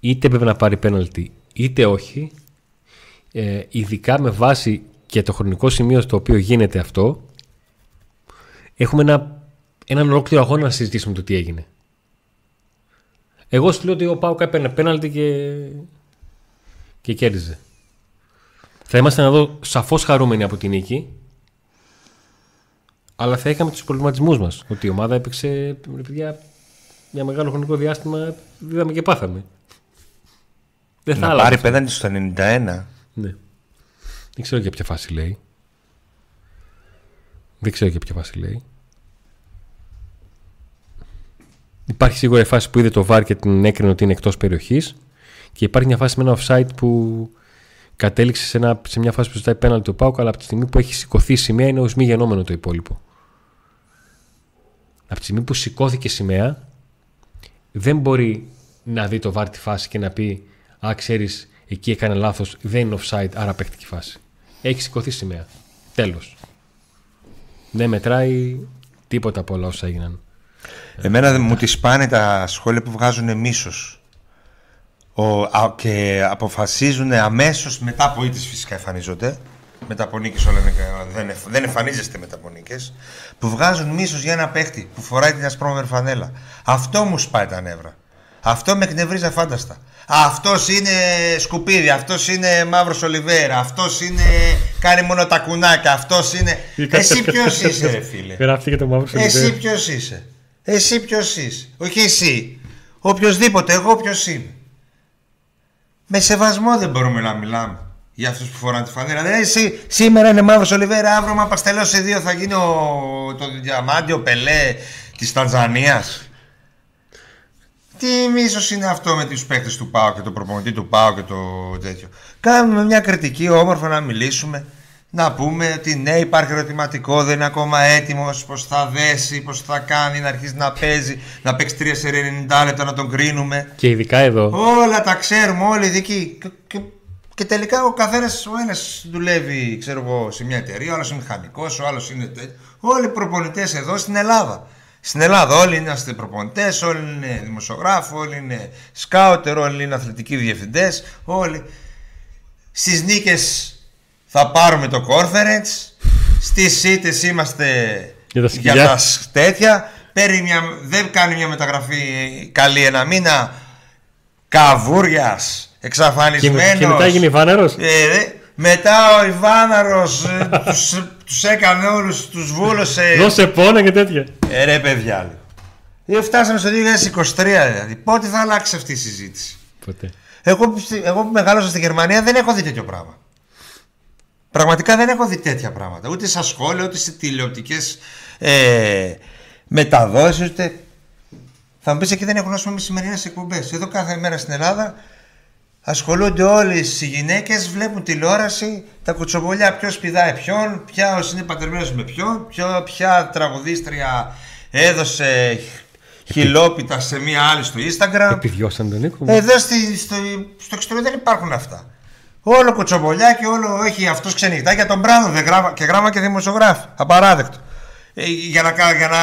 Είτε έπρεπε να πάρει πέναλτι, είτε όχι. Ε, ειδικά με βάση και το χρονικό σημείο στο οποίο γίνεται αυτό, έχουμε ένα, έναν ολόκληρο αγώνα να συζητήσουμε το τι έγινε. Εγώ σου λέω ότι ο Πάουκ έπαιρνε πέναλτι και, και κέρδιζε. Θα είμαστε να δω σαφώς χαρούμενοι από την νίκη. Αλλά θα είχαμε τους προβληματισμούς μας. Ότι η ομάδα έπαιξε παιδιά, για μεγάλο χρονικό διάστημα. Είδαμε και πάθαμε. Δεν θα να πάρει πέναντι στο 91. Ναι. Δεν ξέρω για ποια φάση λέει. Δεν ξέρω για ποια φάση λέει. Υπάρχει σίγουρα η φάση που είδε το VAR και την έκρινε ότι είναι εκτός περιοχής. Και υπάρχει μια φάση με ένα offside που κατέληξε σε, ένα, σε μια φάση που ζητάει πέναλτι του Πάουκ, αλλά από τη στιγμή που έχει σηκωθεί η σημαία είναι ως μη γενόμενο το υπόλοιπο. Από τη στιγμή που σηκώθηκε η σημαία, δεν μπορεί να δει το VAR τη φάση και να πει Α, ξέρεις, εκεί έκανε λάθος, δεν είναι offside, άρα παίχτηκε φάση. Έχει σηκωθεί η σημαία. Τέλος. Δεν μετράει τίποτα από όλα όσα έγιναν. Εμένα μου τη σπάνε τα σχόλια που βγάζουν μίσος. Και αποφασίζουν αμέσως μετά από ήττες φυσικά εμφανίζονται. Μετά από νίκες όλα είναι, δεν, δεν εμφανίζεστε μετά από νίκες. Που βγάζουν μίσος για ένα παίχτη που φοράει την ασπρόμερ φανέλα. Αυτό μου σπάει τα νεύρα. Αυτό με εκνευρίζει αφάνταστα. Αυτός είναι σκουπίδι, αυτός είναι μαύρος Ολιβέρα, αυτός είναι. κάνει μόνο τα κουνάκια, αυτός είναι. Εσύ ποιος είσαι, ρε φίλε; Γράφτηκε το μαύρος Εσύ ποιος είσαι; Εσύ ποιος είσαι; Όχι εσύ. Οποιοδήποτε, εγώ ποιος είμαι. Με σεβασμό δεν μπορούμε να μιλάμε για αυτούς που φοράνε τη φανέλα. Δηλαδή, εσύ, σήμερα είναι μαύρος Ολιβέρα, αύριο μα παστελώσει δύο θα γίνει ο, το διαμάντιο πελέ της Τανζανίας. Τι μίσος είναι αυτό με τους παίκτες του ΠΑΟ και το προπονητή του ΠΑΟ και το τέτοιο. Κάνουμε μια κριτική όμορφα να μιλήσουμε. Να πούμε ότι ναι, υπάρχει ερωτηματικό, δεν είναι ακόμα έτοιμος. Πώ θα δέσει, πώ θα κάνει, να αρχίσει να παίζει, να παίξει 3 σε 90 λεπτά να τον κρίνουμε. Και ειδικά εδώ. Όλα τα ξέρουμε, όλοι ειδικοί. Και, και, και τελικά ο καθένας ο ένας δουλεύει, ξέρω εγώ, σε μια εταιρεία, ο άλλος είναι μηχανικός, ο άλλος είναι τέτοιο. Όλοι οι προπονητές εδώ στην Ελλάδα. Στην Ελλάδα όλοι είμαστε προπονητέ, όλοι είναι δημοσιογράφοι, όλοι είναι σκάουτερ, όλοι είναι αθλητικοί διευθυντές, όλοι. Στις νίκες θα πάρουμε το conference, στι ήττε είμαστε για τα, για τα τέτοια. Παίρνει μια, δεν κάνει μια μεταγραφή καλή ένα μήνα. Καβούριας, εξαφανισμένο. Και, μετά γίνει φάνερο. Ε, μετά ο Ιβάναρος ε, τους, τους έκανε όλους, τους βούλωσε. Δώσε πόνα και τέτοια. Ε, ρε παιδιά. Ε, φτάσαμε στο 2023 δηλαδή. Πότε θα αλλάξει αυτή η συζήτηση; Ποτέ. Εγώ, εγώ που μεγάλωσα στη Γερμανία δεν έχω δει τέτοιο πράγμα. Πραγματικά δεν έχω δει τέτοια πράγματα. Ούτε στα σχόλια, ούτε σε τηλεοπτικές ε, μεταδόσεις, ούτε... Θα μου πεις εκεί δεν έχουν όσο με σημερινές εκπομπές. Εδώ κάθε μέρα στην Ελλάδα Ασχολούνται όλε οι γυναίκες, βλέπουν τηλεόραση, τα κουτσομπολιά ποιος πηδάει ποιον, ποια είναι πατερμένο με ποιον, ποιο, ποια τραγουδίστρια έδωσε χιλόπιτα σε μία άλλη στο Instagram. Επιδιώσαν τον Νίκο. Εδώ στη, στο, στο εξωτερικό δεν υπάρχουν αυτά. Όλο κουτσομπολιά και όλο έχει αυτός ξενυχτά για τον Μπράνο δεν γράμμα, και γράμμα και δημοσιογράφη. Απαράδεκτο. Ε, για, να, για, να,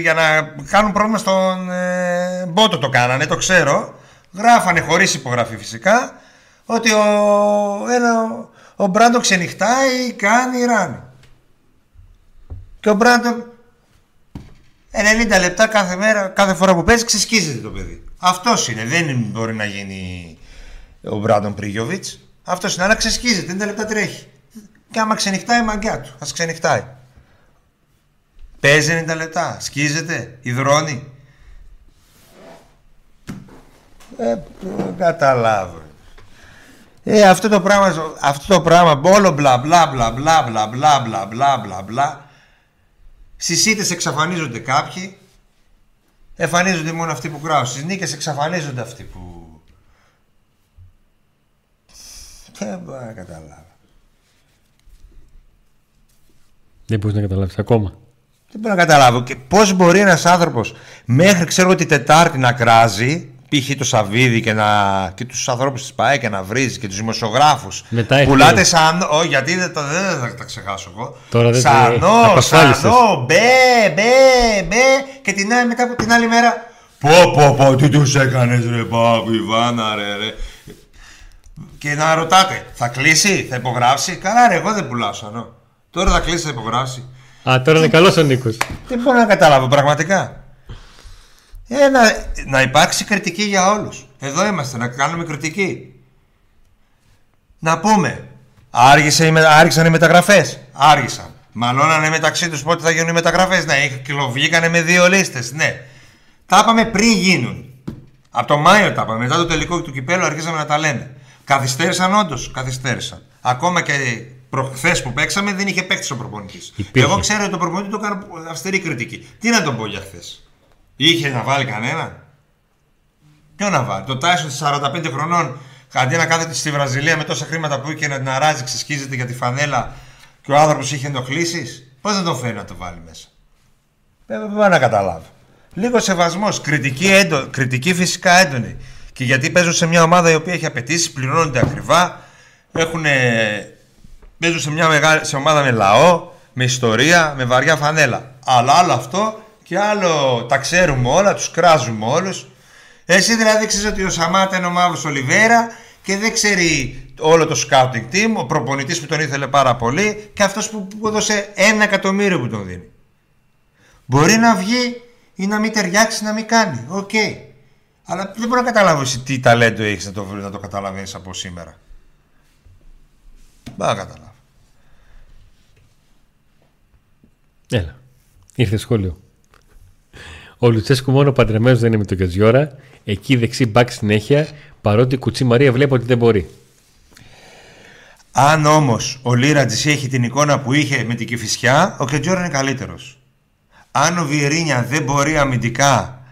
για να κάνουν πρόβλημα στον ε, Μπότο το κάνανε, το ξέρω γράφανε χωρίς υπογραφή φυσικά ότι ο, ένα, ο Μπράντο ξενυχτάει, κάνει, ράνει. Και ο Μπράντο 90 λεπτά κάθε μέρα, κάθε φορά που παίζει ξεσκίζεται το παιδί. Αυτός είναι, δεν μπορεί να γίνει ο Μπράντον Πρίγιοβιτ. Αυτός είναι, αλλά ξεσκίζεται, 90 λεπτά τρέχει. Και άμα ξενυχτάει η μαγκιά του, ας ξενυχτάει. Παίζει 90 λεπτά, σκίζεται, υδρώνει. Ε, καταλάβω. Ε, αυτό το πράγμα, αυτό το πράγμα, όλο μπλα μπλα μπλα μπλα μπλα μπλα μπλα μπλα μπλα μπλα. Στις ήττες εξαφανίζονται κάποιοι. Εμφανίζονται μόνο αυτοί που γράφουν Στις νίκες εξαφανίζονται αυτοί που Δεν μπορώ να καταλάβω. Δεν μπορείς να καταλάβεις ακόμα. Δεν μπορώ να καταλάβω. Και πώς μπορεί ένας άνθρωπος Μέχρι ξέρω ότι Τετάρτη να κράζει π.χ. το Σαββίδι και, να, και τους ανθρώπους της ΠΑΕ και να βρίζεις και τους δημοσιογράφους Μετά έχει πουλάτε τέλος. σαν... Όχι, γιατί δεν, το, δεν θα τα ξεχάσω εγώ. Τώρα δεν το- Σανό, απασφάλισες. σανό, μπε, μπε, μπε και την άλλη, μετά από την άλλη μέρα Πω πω πω τι τους έκανες ρε Πάπου Ιβάνα ρε ρε Και να ρωτάτε θα κλείσει, θα υπογράψει; Καλά ρε εγώ δεν πουλάω σανό Τώρα θα κλείσει, θα υπογράψει Α, τώρα είναι καλός ο Νίκος. δεν μπορώ να καταλάβω πραγματικά. Ε, να, να υπάρξει κριτική για όλους. Εδώ είμαστε, να κάνουμε κριτική. Να πούμε, άργησε, η με- άργησαν οι μεταγραφές. Άργησαν. Μαλώνανε μεταξύ τους πότε θα γίνουν οι μεταγραφές. Ναι, είχ- κυκλοβγήκανε με δύο λίστες. Ναι. Τα είπαμε πριν γίνουν. Από το Μάιο τα είπαμε. Μετά το τελικό του κυπέλου αρχίσαμε να τα λέμε. Καθυστέρησαν όντως, καθυστέρησαν. Ακόμα και προχθές που παίξαμε δεν είχε παίξει ο προπονητής. Υπήρχε. Εγώ ξέρω ότι το προπονητής το έκανε αυστηρή κριτική. Τι να τον πω για χθες. Είχε να βάλει κανένα; Ποιο να βάλει; Το Τάισον 45 χρονών αντί να κάθεται στη Βραζιλία με τόσα χρήματα που είχε και να την αράζει, ξεσκίζεται για τη φανέλα και ο άνθρωπος είχε ενοχλήσεις. Πώς δεν τον φέρει να το βάλει μέσα; Ε, Δεν μπορώ να καταλάβω. Λίγο σεβασμός. Κριτική, έντο, κριτική φυσικά έντονη. Και γιατί παίζουν σε μια ομάδα η οποία έχει απαιτήσεις, πληρώνονται ακριβά, έχουν, παίζουν σε μια μεγάλη, σε ομάδα με λαό, με ιστορία, με βαριά φανέλα. Αλλά άλλο αυτό και άλλο τα ξέρουμε όλα, τους κράζουμε όλους. Εσύ δηλαδή ξέρεις ότι ο Σαμάτα είναι ο Μαύρος Ολιβέρα και δεν ξέρει όλο το scouting team, ο προπονητής που τον ήθελε πάρα πολύ και αυτός που, που έδωσε ένα εκατομμύριο που τον δίνει. Μπορεί να βγει ή να μην ταιριάξει να μην κάνει. Οκ. Αλλά δεν μπορώ να καταλάβω εσύ τι ταλέντο έχεις να το, να το καταλαβαίνεις από σήμερα. Δεν μπορώ να καταλάβω. Έλα. Ήρθε σχόλιο. Ο Λουτσέσκου μόνο παντρεμένος δεν είναι με τον Κατζιόρα. Εκεί δεξί μπακ συνέχεια. Παρότι η Κουτσή Μαρία βλέπω ότι δεν μπορεί. Αν όμως ο Λίρατζης έχει την εικόνα που είχε με την Κηφισιά, ο Κετζόρα είναι καλύτερος. Αν ο Βιερίνια δεν μπορεί αμυντικά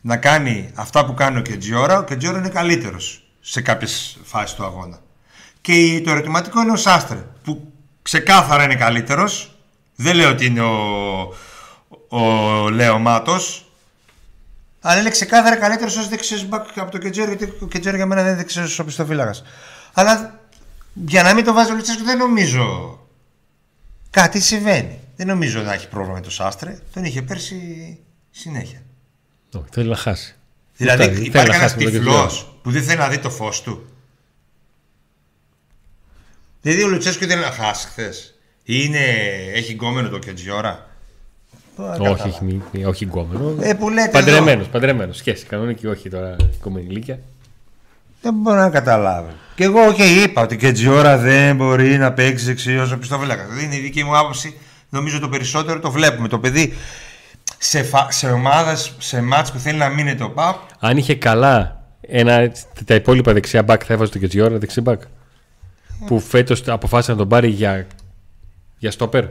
να κάνει αυτά που κάνει ο Κετζιόρα, ο Κετζιόρα είναι καλύτερος σε κάποιες φάσεις του αγώνα. Και το ερωτηματικό είναι ο Σάστρε, που ξεκάθαρα είναι καλύτερος. Δεν λέω ότι είναι ο, ο Λέο Μάτος, αλλά είναι ξεκάθαρα καλύτερος ως δεξιός μπακ από το Κετζιόρα, γιατί ο Κετζιόρα για μένα δεν είναι δεξιός οπισθοφύλακα. Αλλά για να μην το βάζει ο Λουτσέσκου δεν νομίζω. Κάτι συμβαίνει. Δεν νομίζω να έχει πρόβλημα με το Σάστρε. Τον είχε πέρσι συνέχεια. Όχι, θέλει να χάσει. Δηλαδή Θέλει- θέλει υπάρχει να ένας χάσει με τον τυφλός Κετζιόρα. που δεν θέλει να δει το φως του. Δηλαδή ο Λουτσέσκου δεν να χάσει χθες. Είναι... Έχει γκόμενο το Κετζιόρα. Όχι, έχει μη- όχι γκόμενο. Ε, που λέτε Παντρεμένος, παντρεμένος. Σχέση κανονική, όχι τώρα κομμένη ηλικία. Δεν μπορώ να καταλάβω. Και εγώ okay, είπα ότι και Τζιόρα δεν μπορεί να παίξει δεξιό ο πιστοφύλακα. Δεν είναι η δική μου άποψη. Νομίζω το περισσότερο το βλέπουμε. Το παιδί σε, φα... σε ομάδες, σε μάτς που θέλει να μείνει το ΠΑΠ, Αν είχε καλά ένα, τα υπόλοιπα δεξιά μπακ, θα έβαζε το Κετζιόρα δεξί μπακ. Που φέτος αποφάσισε να τον πάρει για, για στόπερ. 100%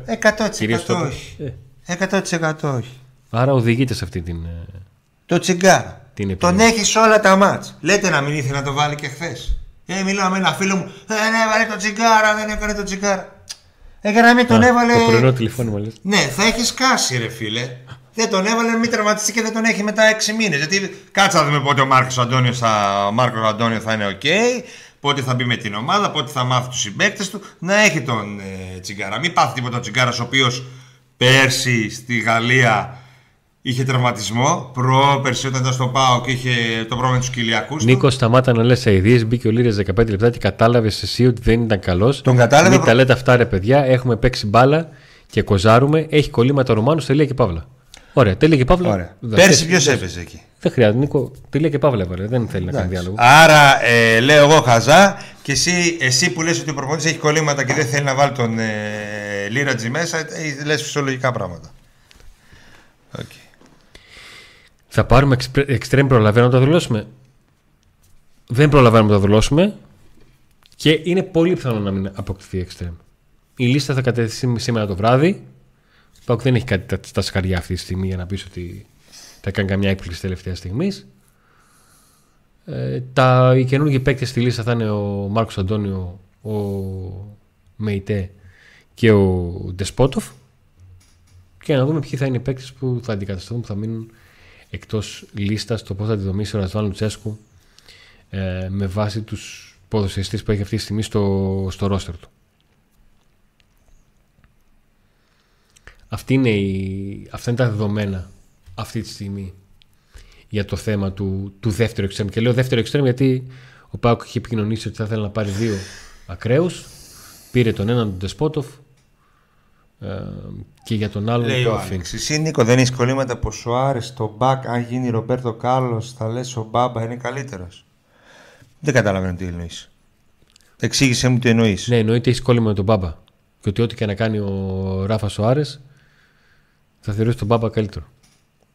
Κυρίως στόπερ. όχι. Ε, 100% όχι. άρα οδηγείται σε αυτή την. ε, Το τσιγκάρα. Την Τον επιλογή. έχεις σε όλα τα μάτς. Λέτε να μην ήθελε να το βάλει και χθες. Ε, μιλάω με ένα φίλο μου. Δεν έβαλε το τσιγκάρα, δεν έκανε το τσιγκάρα. Ε, για να μην τον α, έβαλε. Το πρωινό τηλεφώνημα λες. Ναι, θα έχεις σκάσει, ρε φίλε. Δεν τον έβαλε, μην τραυματιστεί και δεν τον έχει μετά 6 μήνες. Γιατί κάτσε να δούμε πότε ο Μάρκος Αντώνιος θα, ο Μάρκος Αντώνιο θα είναι OK, πότε θα μπει με την ομάδα, πότε θα μάθει τους συμπαίκτες του. Να έχει τον ε, Τσιγκάρα. Μην πάθει τίποτα ο Τσιγκάρας, ο οποίος πέρσι στη Γαλλία είχε τραυματισμό. Πρόπερσι όταν ήταν στο ΠΑΟ και είχε το πρόβλημα τους κοιλιακούς. Νίκος, σταμάτα να λες αειδίε. Μπήκε ο Λίρες 15 λεπτά και κατάλαβες εσύ ότι δεν ήταν καλός. Τον κατάλαβε Μην προ- τα λέτε αυτά, ρε παιδιά. Έχουμε παίξει μπάλα και κοζάρουμε. Έχει κολλήματα Ρουμάνου. Τελεία και παύλα. Ωραία, τέλεια και παύλα. Ωραία. Δεν- Πέρσι δεν- ποιος έπαιζε εκεί; Δεν χρειάζεται, Νίκο. Τελεία και παύλα, έβαλε. Δεν θέλει να κάνει διάλογο. Άρα ε, λέω εγώ χαζά και εσύ, εσύ που λες ότι ο προπονητής έχει κολλήματα και δεν θέλει να βάλει τον ε, Λίρατζι μέσα, ε, λες φυσιολογικά πράγματα. Οκ. Θα πάρουμε εξτρέμ προλαβαίνουμε να το δηλώσουμε. Δεν προλαβαίνουμε να το δηλώσουμε και είναι πολύ πιθανό να μην αποκτηθεί εξτρέμ. Η λίστα θα κατατεθεί σήμερα το βράδυ. Ο ΠΑΟΚ δεν έχει κάτι τα- στα σκαριά αυτή τη στιγμή για να πεις ότι θα κάνει καμιά έκπληξη τελευταία στιγμή. Ε, τα, οι καινούργιοι παίκτες στη λίστα θα είναι ο Μάρκος Αντόνιο, ο Μεϊτέ και ο Ντεσπότοφ. Και να δούμε ποιοι θα είναι οι παίκτες που θα αντικατασταθούν, που θα μείνουν εκτός λίστας το πώς θα τη δομήσει ο Ρασβάν Λουτσέσκου ε, με βάση τους ποδοσφαιριστές που έχει αυτή τη στιγμή στο, στο ρόστερ του. Αυτή είναι η, αυτά είναι τα δεδομένα αυτή τη στιγμή για το θέμα του, του δεύτερου εξτρέμ. Και λέω δεύτερο εξτρέμ γιατί ο Πάουκ είχε επικοινωνήσει ότι θα ήθελε να πάρει δύο ακραίους. Πήρε τον έναν τον Ντεσπότοφ ε, και για τον άλλον Λέει το ο αφήνει. Άλεξ. Εσύ Νίκο δεν έχεις κολλήματα από Σοάρε το μπακ. Αν γίνει Ρομπέρτο Κάρλος, θα λες ο Μπάμπα είναι καλύτερος. Δεν καταλαβαίνω τι εννοείς. Εξήγησε μου τι εννοείς. Ναι, εννοείται έχεις κόλλημα με τον Μπάμπα. Και ότι ό,τι και να κάνει ο Ράφα Σοάρε θα θεωρήσει τον Μπάμπα καλύτερο.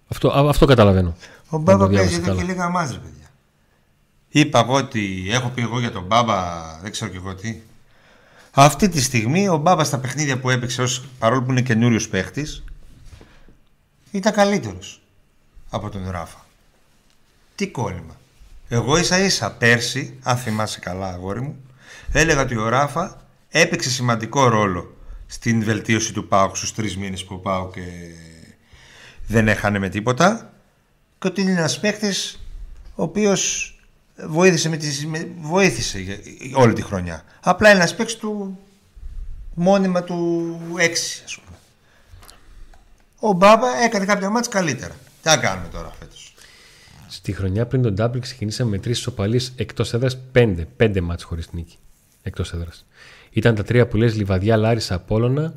Αυτό, α- αυτό καταλαβαίνω. Ο Δεν Μπάμπα το διάβασα παίζει εδώ καλά. και λίγα μάζ, ρε παιδιά. Είπα εγώ ότι έχω πει εγώ για τον Μπάμπα, δεν ξέρω και εγώ τι. Αυτή τη στιγμή ο Μπάμπα στα παιχνίδια που έπαιξε, ως, παρόλο που είναι καινούριος παίχτης, ήταν καλύτερος από τον Ράφα. Τι κόλλημα. Εγώ ίσα ίσα πέρσι, αν θυμάσαι καλά αγόρι μου, έλεγα ότι ο Ράφα έπαιξε σημαντικό ρόλο στην βελτίωση του ΠΑΟΚ στους τρεις μήνες που ο ΠΑΟΚ ε, δεν έχανε με τίποτα και ότι είναι ένας παίκτης ο οποίος βοήθησε, με τις, με- βοήθησε για- όλη τη χρονιά. Απλά είναι ένας παίκτης του μόνιμα του 6 ας πούμε. Ο Μπάμπα έκανε κάποια μάτς καλύτερα. Τι θα κάνουμε τώρα φέτος. Στη χρονιά πριν τον Double ξεκινήσαμε με τρεις ισοπαλίε εκτός έδρας, πέντε. Πέντε μάτς χωρίς νίκη. Εκτός έδρας. Ήταν τα τρία που λες Λιβαδιά, Λάρισα, Απόλωνα.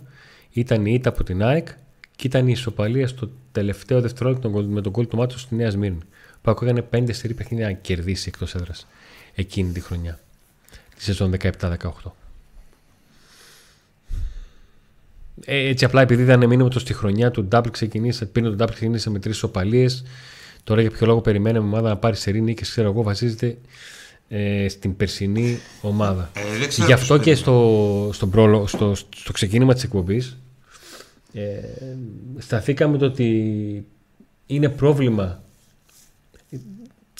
Ήταν η ήττα από την ΑΕΚ και ήταν η ισοπαλία στο τελευταίο δευτερόλεπτο με τον κόλ του Μάτσος στη Νέα Σμύρνη. Που έκανε πέντε σερή παιχνίδια να κερδίσει εκτός έδρας εκείνη τη χρονιά. Τη σεζόν 17-18. Ε, έτσι απλά επειδή ήταν μήνυμα το στη χρονιά του Double ξεκινήσα, πριν το Double ξεκινήσα με τρεις ισοπαλίες. Τώρα για ποιο λόγο περιμέναμε η ομάδα να πάρει σερή νίκη, ξέρω εγώ, βασίζεται ε, στην περσινή ομάδα. Ε, δεν ξέρω Γι' πώς αυτό και περιμένω. στο, στο, πρόλο- στο, στο ξεκίνημα της εκπομπής ε, σταθήκαμε το ότι είναι πρόβλημα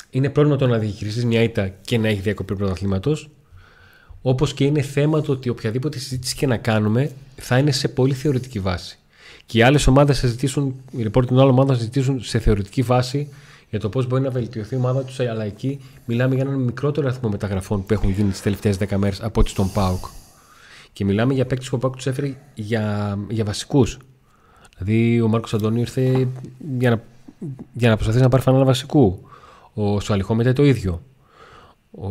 είναι πρόβλημα το να διαχειριστείς μια ήττα και να έχεις διακοπή πρωταθλήματος όπως και είναι θέμα το ότι οποιαδήποτε συζήτηση και να κάνουμε θα είναι σε πολύ θεωρητική βάση. Και οι άλλες ομάδες θα ζητήσουν, οι reporter των άλλων ομάδων θα ζητήσουν σε θεωρητική βάση για το πώς μπορεί να βελτιωθεί η ομάδα τους αλλά εκεί μιλάμε για έναν μικρότερο αριθμό μεταγραφών που έχουν γίνει τις τελευταίες 10 μέρες από ό,τι στον ΠΑΟΚ. Και μιλάμε για παίκτες που ο ΠΑΟΚ τους έφερε για, για βασικούς. Δηλαδή ο Μάρκος Αντώνιο ήρθε για να, για να προσπαθήσει να πάρει φανέλα βασικού. Ο Σουαλιχό μετά το ίδιο. Ο,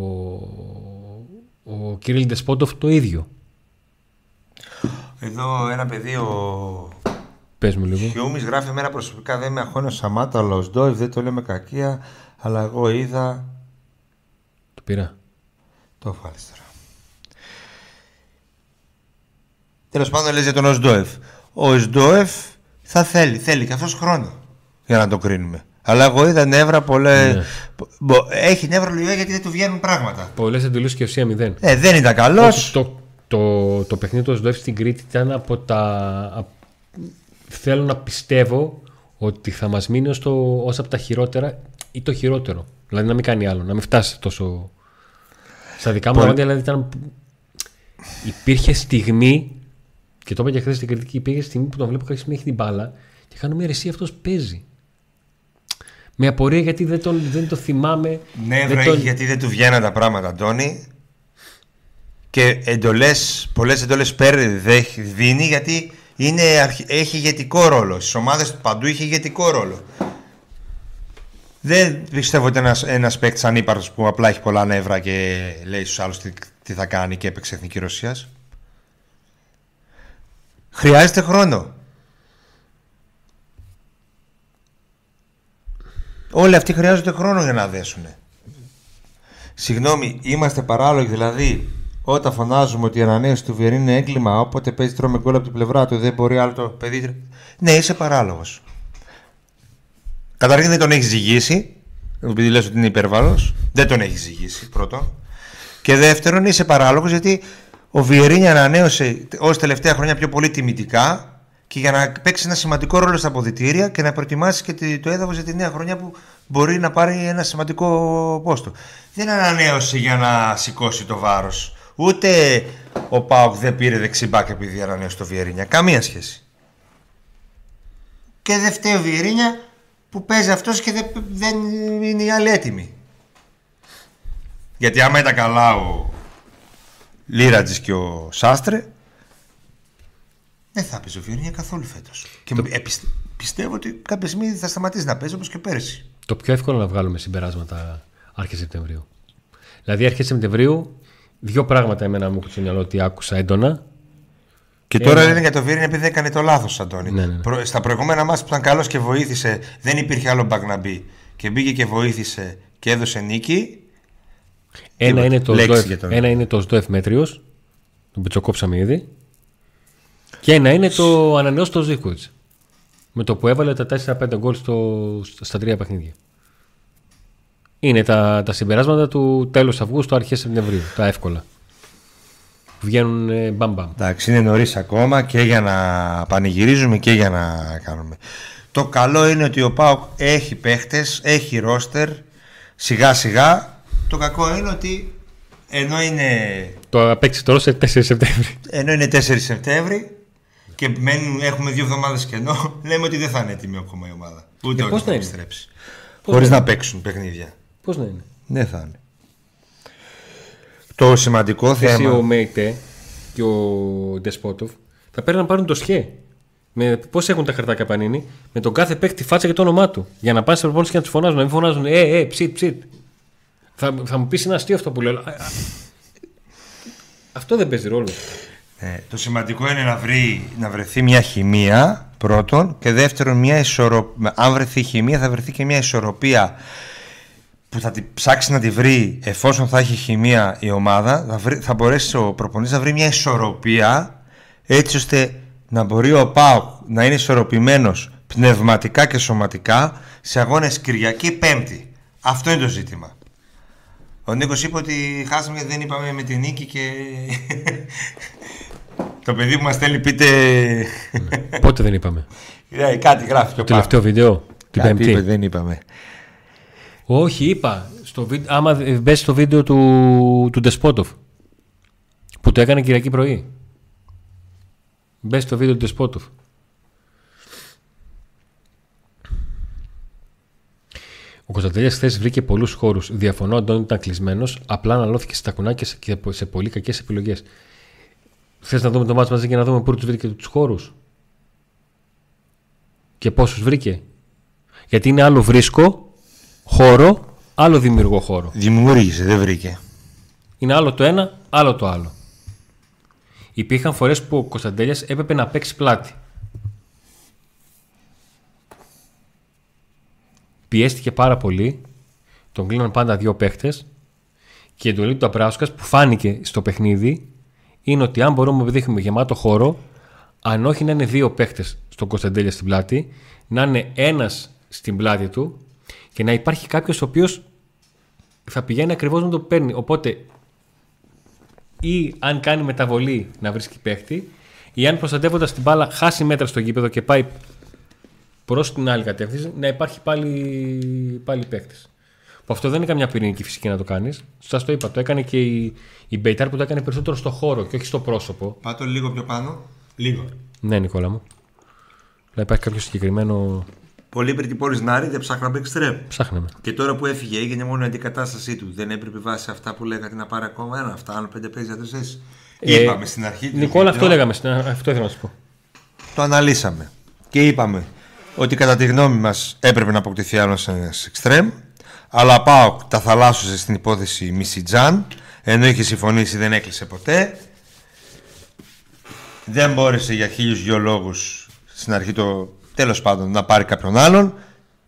ο Κυρίλ Ντεσπόντοφ το ίδιο. Εδώ ένα παιδί ο Πες μου λίγο. Χιούμις γράφει εμένα προσωπικά δεν με αγχώνει ο Σαμάτα αλλά ο Σντόιβ δεν το λέω με κακία αλλά εγώ είδα Το πήρα. Το βάλεις τώρα. Τέλος πάντων λες για τον Οσντόεφ. Ο Οσντόεφ θα θέλει, θέλει και αυτός χρόνο για να το κρίνουμε. Αλλά εγώ είδα νεύρα πολλέ. Ναι. Μπο- Έχει νεύρα λογικά γιατί δεν του βγαίνουν πράγματα. Πολλές εντολές και ουσία μηδέν. Ε, δεν ήταν καλός. Όχι, το, το, το παιχνίδι του Οσδόεφ στην Κρήτη ήταν από τα... α- θέλω να πιστεύω ότι θα μας μείνει ως, το, ως από τα χειρότερα ή το χειρότερο. Δηλαδή να μην κάνει άλλο, να μην φτάσει τόσο... Στα δικά μου Πολύ- μάτια δηλαδή ήταν... Υπήρχε στιγμή και το είπα και χθες στην κριτική, υπήρχε στιγμή που τον βλέπω κάποια στιγμή έχει την μπάλα και κάνω μια ρεσί αυτός παίζει. Με απορία γιατί δεν, τον, δεν το θυμάμαι. Νεύρα δεν τον- έχει γιατί δεν του βγαίναν τα πράγματα, Αντώνη. Και εντολές, πολλές εντολές παίρνει, δεν δίνει γιατί είναι, αρχι- έχει ηγετικό ρόλο. Στις ομάδες του παντού είχε ηγετικό ρόλο. Δεν πιστεύω ότι ένας, ένας παίκτης ανύπαρκτος που απλά έχει πολλά νεύρα και λέει στους άλλους τι, τι θα κάνει και έπαιξε Εθνική Ρωσίας. Χρειάζεται χρόνο. Όλοι αυτοί χρειάζονται χρόνο για να δέσουν. Συγγνώμη, είμαστε παράλογοι δηλαδή όταν φωνάζουμε ότι η ανανέωση του Βιερίνη είναι έγκλημα, όποτε παίζει τρώμε γκολ από την πλευρά του, δεν μπορεί άλλο το παιδί. Ναι, είσαι παράλογος. Καταρχήν δεν τον έχεις ζυγίσει, επειδή λες ότι είναι υπερβάλλος. Δεν τον έχεις ζυγίσει, πρώτον. Και δεύτερον, είσαι παράλογος γιατί ο Βιερίνη ανανέωσε ως τελευταία χρόνια πιο πολύ τιμητικά και για να παίξει ένα σημαντικό ρόλο στα αποδητήρια και να προετοιμάσει και τη- το έδαφος για τη νέα χρονιά που μπορεί να πάρει ένα σημαντικό πόστο. Δεν ανανέωσε για να σηκώσει το βάρος. Ούτε ο Πάοκ δεν πήρε δεξιμπάκ επειδή ανανέωσε το Βιερίνια. Καμία σχέση. Και δεν φταίει ο Βιερίνια που παίζει αυτός και δεν, δεν είναι οι άλλοι έτοιμοι. Γιατί άμα ήταν καλά ο Λίρατζης και ο Σάστρε, δεν θα παίζει ο Βιερίνια καθόλου φέτος. Και ε, πιστε- πιστεύω ότι κάποια στιγμή θα σταματήσει να παίζει όπως και πέρσι. Το πιο εύκολο να βγάλουμε συμπεράσματα αρχέ Σεπτεμβρίου. Δηλαδή, αρχέ Σεπτεμβρίου, δύο πράγματα εμένα μου έχουν στο μυαλό ότι άκουσα έντονα. Και τώρα λένε για το Βιερίνια επειδή έκανε το λάθος, Αντώνη. Ναι, ναι, ναι. Προ- Στα προηγούμενα μάτια που ήταν καλός και βοήθησε, δεν υπήρχε άλλο μπακ να μπει. Και μπήκε και βοήθησε και έδωσε νίκη. Ένα Τίποτα. είναι, το Λέξη ΣΔΟΕΦ, για τον- ένα είναι το ΣΔΟΕΦ Μέτριος, τον πετσοκόψαμε ήδη. Και ένα είναι το ανανεώσει το Ζήκοβιτς. Με το που έβαλε τα 4-5 γκολ στο, στα τρία παιχνίδια. Είναι τα, τα συμπεράσματα του τέλους Αυγούστου, αρχές Σεπτεμβρίου. Τα εύκολα. Που βγαίνουν ε, μπαμ μπαμ. Εντάξει, είναι νωρίς ακόμα και για να πανηγυρίζουμε και για να κάνουμε. Το καλό είναι ότι ο Πάοκ έχει παίχτες, έχει ρόστερ σιγά σιγά. Το κακό είναι ότι ενώ είναι, Το απέκτησε τώρα σε 4 Σεπτέμβρη. ενώ είναι 4 Σεπτέμβρη και μένουν, έχουμε δύο εβδομάδες κενό, λέμε ότι δεν θα είναι έτοιμη ακόμα η ομάδα. Ούτε Ε, ότι πώς θα να είναι; επιστρέψει. Χωρίς να παίξουν παιχνίδια. Πώς να είναι; Δεν θα είναι. Το σημαντικό Εσύ θέμα. ο Μέιτε και ο Ντεσπότοφ θα πρέπει να πάρουν το σχέ. Με πώς έχουν τα χαρτάκια πανίνη, με τον κάθε παίκτη φάτσα και το όνομά του. Για να πάνε σε προπόνηση και να τους φωνάζουν. Να μην φωνάζουν, Ε, ε, ψιτ, ψιτ. Θα, θα μου πεις ένα αστείο αυτό που λέω. αλλά, α, α, Αυτό δεν παίζει ρόλο. Ε, το σημαντικό είναι να, βρει, να βρεθεί μια χημεία πρώτον και δεύτερον μια ισορροπία. Αν βρεθεί χημεία θα βρεθεί και μια ισορροπία που θα τη ψάξει να τη βρει εφόσον θα έχει χημεία η ομάδα θα, βρει, θα μπορέσει ο προπονητής να βρει μια ισορροπία έτσι ώστε να μπορεί ο ΠΑΟΚ να είναι ισορροπημένος πνευματικά και σωματικά σε αγώνες Κυριακή Πέμπτη. Αυτό είναι το ζήτημα. Ο Νίκος είπε ότι χάσαμε γιατί δεν είπαμε με την νίκη και το παιδί που μας στέλνει πείτε Πότε δεν είπαμε; Ε, κάτι γράφει πιο Το τελευταίο βίντεο, την Κάτι Πέμπτη. είπε, δεν είπαμε. Όχι, είπα. Στο βίντεο, άμα μπες στο βίντεο του, του Ντεσπότοφ που το έκανε Κυριακή πρωί. Μπες στο βίντεο του Ντεσπότοφ. Ο Κωνσταντέλια χθες βρήκε πολλούς χώρους. Διαφωνώ, ο Αντώνη ήταν κλεισμένος. Απλά αναλώθηκε στα κουνάκια σε- και σε πολύ κακές επιλογές. Θες να δούμε το μάτς μαζί και να δούμε πού τους βρήκε τους χώρους; Και πόσους βρήκε; Γιατί είναι άλλο βρίσκω χώρο, άλλο δημιουργώ χώρο. Δημιούργησε, δεν βρήκε. Είναι άλλο το ένα, άλλο το άλλο. Υπήρχαν φορές που ο Κωνσταντέλιας έπρεπε να παίξει πλάτη. Πιέστηκε πάρα πολύ. Τον κλείναν πάντα δύο παίχτες. Και η εντολή του Αμπράουσκα που φάνηκε στο παιχνίδι είναι ότι αν μπορούμε να δείχνουμε γεμάτο χώρο, αν όχι να είναι δύο παίχτες στον Κωνσταντέλια στην πλάτη, να είναι ένας στην πλάτη του και να υπάρχει κάποιος ο οποίος θα πηγαίνει ακριβώς να το παίρνει. Οπότε, ή αν κάνει μεταβολή να βρίσκει παίχτη, ή αν προστατεύοντας την μπάλα χάσει μέτρα στο γήπεδο και πάει προς την άλλη κατεύθυνση, να υπάρχει πάλι, πάλι παίχτης. Που αυτό δεν είναι καμιά πυρηνική φυσική να το κάνεις. Σας το είπα, το έκανε και η, η Μπέιταρ που το έκανε περισσότερο στο χώρο και όχι στο πρόσωπο. Πάτω λίγο πιο πάνω. Λίγο. Ναι, Νικόλα μου. Να υπάρχει κάποιο συγκεκριμένο. Πολύ πριν την πόλη Νάρη δεν ψάχναμε εξτρέμ. Ψάχναμε. Και τώρα που έφυγε έγινε μόνο η αντικατάστασή του. Δεν έπρεπε βάσει αυτά που λέγατε να πάρει ακόμα ένα. Αυτά, άλλο πέντε παίζει για τρει θέσει. Ε, είπαμε στην αρχή. του Νικόλα, αυτό βίντεο, λέγαμε. στην- Αυτό ήθελα να σου πω. Το αναλύσαμε. Και είπαμε ότι κατά τη γνώμη μας έπρεπε να αποκτηθεί άλλος ένας εξτρέμ. Αλλά πάω τα θαλάσσουσε στην υπόθεση Μισιτζάν. Ενώ είχε συμφωνήσει δεν έκλεισε ποτέ. Δεν μπόρεσε για χίλιους δυο λόγους στην αρχή το τέλος πάντων να πάρει κάποιον άλλον.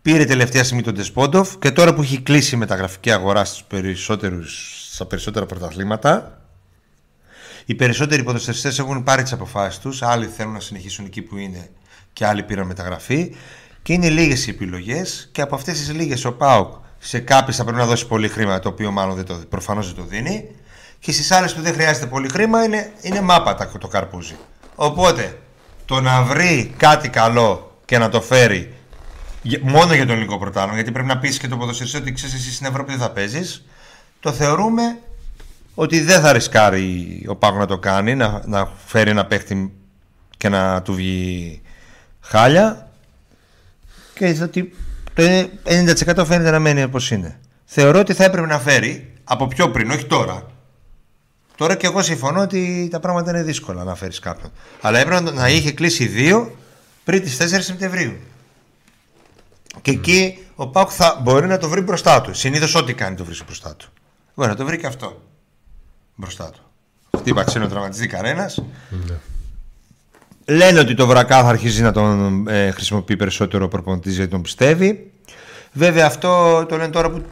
Πήρε τελευταία στιγμή τον Τεσπόντοφ και τώρα που έχει κλείσει η μεταγραφική αγορά στους περισσότερους, στα περισσότερα πρωταθλήματα, οι περισσότεροι ποδοσφαιριστές έχουν πάρει τις αποφάσεις τους, άλλοι θέλουν να συνεχίσουν εκεί που είναι και άλλοι πήραν μεταγραφή και είναι λίγες οι επιλογές και από αυτές τις λίγες ο ΠΑΟΚ σε κάποιες θα πρέπει να δώσει πολύ χρήμα το οποίο μάλλον δεν το, προφανώς δεν το δίνει και στις άλλες που δεν χρειάζεται πολύ χρήμα είναι, είναι μάπατα το καρπούζι. Οπότε το να βρει κάτι καλό και να το φέρει για- μόνο για τον ελληνικό πρωτάθλημα, γιατί πρέπει να πείσει και το ποδοσφαιριστή ότι ξέρεις εσύ στην Ευρώπη δεν θα παίζεις. Το θεωρούμε ότι δεν θα ρισκάρει ο Πάγο να το κάνει, να, να φέρει ένα παίχτη και να του βγει χάλια. Και ότι το 90% φαίνεται να μένει όπως είναι. Θεωρώ ότι θα έπρεπε να φέρει Από πιο πριν, όχι τώρα. Τώρα και εγώ συμφωνώ ότι τα πράγματα είναι δύσκολα να φέρεις κάποιον. Αλλά έπρεπε να είχε κλείσει δύο πριν τι 4 Σεπτεμβρίου. Και εκεί ο Πάουκ θα μπορεί να το βρει μπροστά του. Συνήθως ό,τι κάνει το βρίσκει μπροστά του. Μπορεί να το βρει και αυτό μπροστά του. Χτύπα ξένο τραυματιστή κανένας. Ναι. Λένε ότι το Βρακά θα αρχίσει να τον ε, χρησιμοποιεί περισσότερο ο προπονητής γιατί τον πιστεύει. Βέβαια αυτό το λένε τώρα που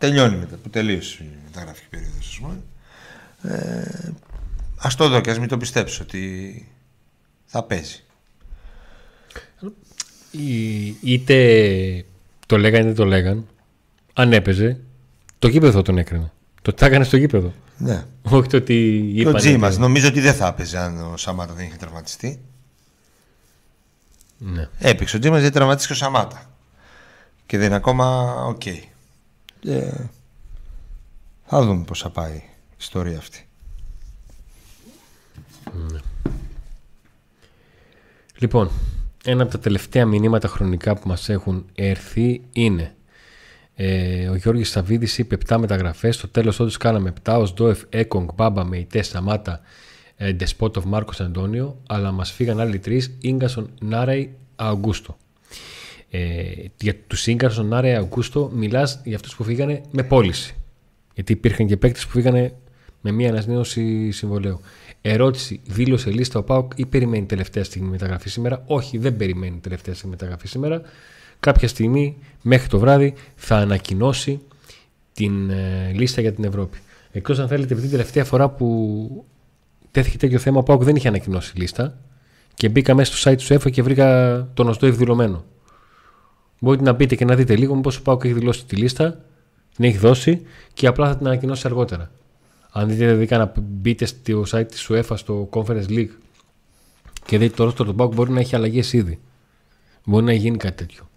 τελειώνει μετά, που τελείωσε η μεταγραφική περίοδος ας πούμε. Ε, ας το δω και ας μην το πιστέψω ότι θα παίζει. Ή- Είτε το λέγανε είτε το λέγαν. Αν έπαιζε, το γήπεδο τον έκρινε. Το τι θα έκανε στο γήπεδο. Ναι. Όχι το ότι Και είπαν. ο Τζίμας νομίζω ότι δεν θα έπαιζε αν ο Σαμάτα δεν είχε τραυματιστεί. Ναι. Έπαιξε ο Τζίμας γιατί τραυματίστηκε ο Σαμάτα. Και δεν είναι ακόμα οκ. Ε, θα δούμε πώς θα πάει η ιστορία αυτή. Λοιπόν, ένα από τα τελευταία μηνύματα χρονικά που μας έχουν έρθει είναι ε, ο Γιώργης Σαββίδης είπε 7 μεταγραφές, στο τέλος όντως κάναμε 7 ως Ντόεφ, Έκονγκ, Μπάμπα, Μεϊτέ, Σαμάτα, ε, Ντεσπότοφ, Μάρκος Αντώνιο αλλά μας φύγαν άλλοι τρεις, Ίγκασον, Νάρεϊ, Αουγκούστο. Ε, για τους Ίγκασον, Νάρεϊ, Αουγκούστο μιλάς για αυτούς που φύγανε με πώληση. Γιατί υπήρχαν και παίκτες που φύγανε με μία ανασνέωση συμβολέου. Ερώτηση, δήλωσε λίστα ο Πάουκ ή περιμένει τελευταία στιγμή μεταγραφή σήμερα; Όχι, δεν περιμένει τελευταία στιγμή μεταγραφή σήμερα. Κάποια στιγμή, μέχρι το βράδυ, θα ανακοινώσει την ε, λίστα για την Ευρώπη. Εκτός αν θέλετε, επειδή την τελευταία φορά που τέθηκε τέτοιο θέμα, ο Πάουκ δεν είχε ανακοινώσει λίστα και μπήκα μέσα στο site του ΕΦΟ και βρήκα τον ΟΣΔΟ εκδηλωμένο. Μπορείτε να μπείτε και να δείτε λίγο μήπως ο Πάουκ έχει δηλώσει τη λίστα, την έχει δώσει και απλά θα την ανακοινώσει αργότερα. Αν δείτε δηλαδή να μπείτε στο site της UEFA στο Conference League και δείτε το ρόστο του Πάουκ μπορεί να έχει αλλαγές ήδη. Μπορεί να γίνει κάτι τέτοιο.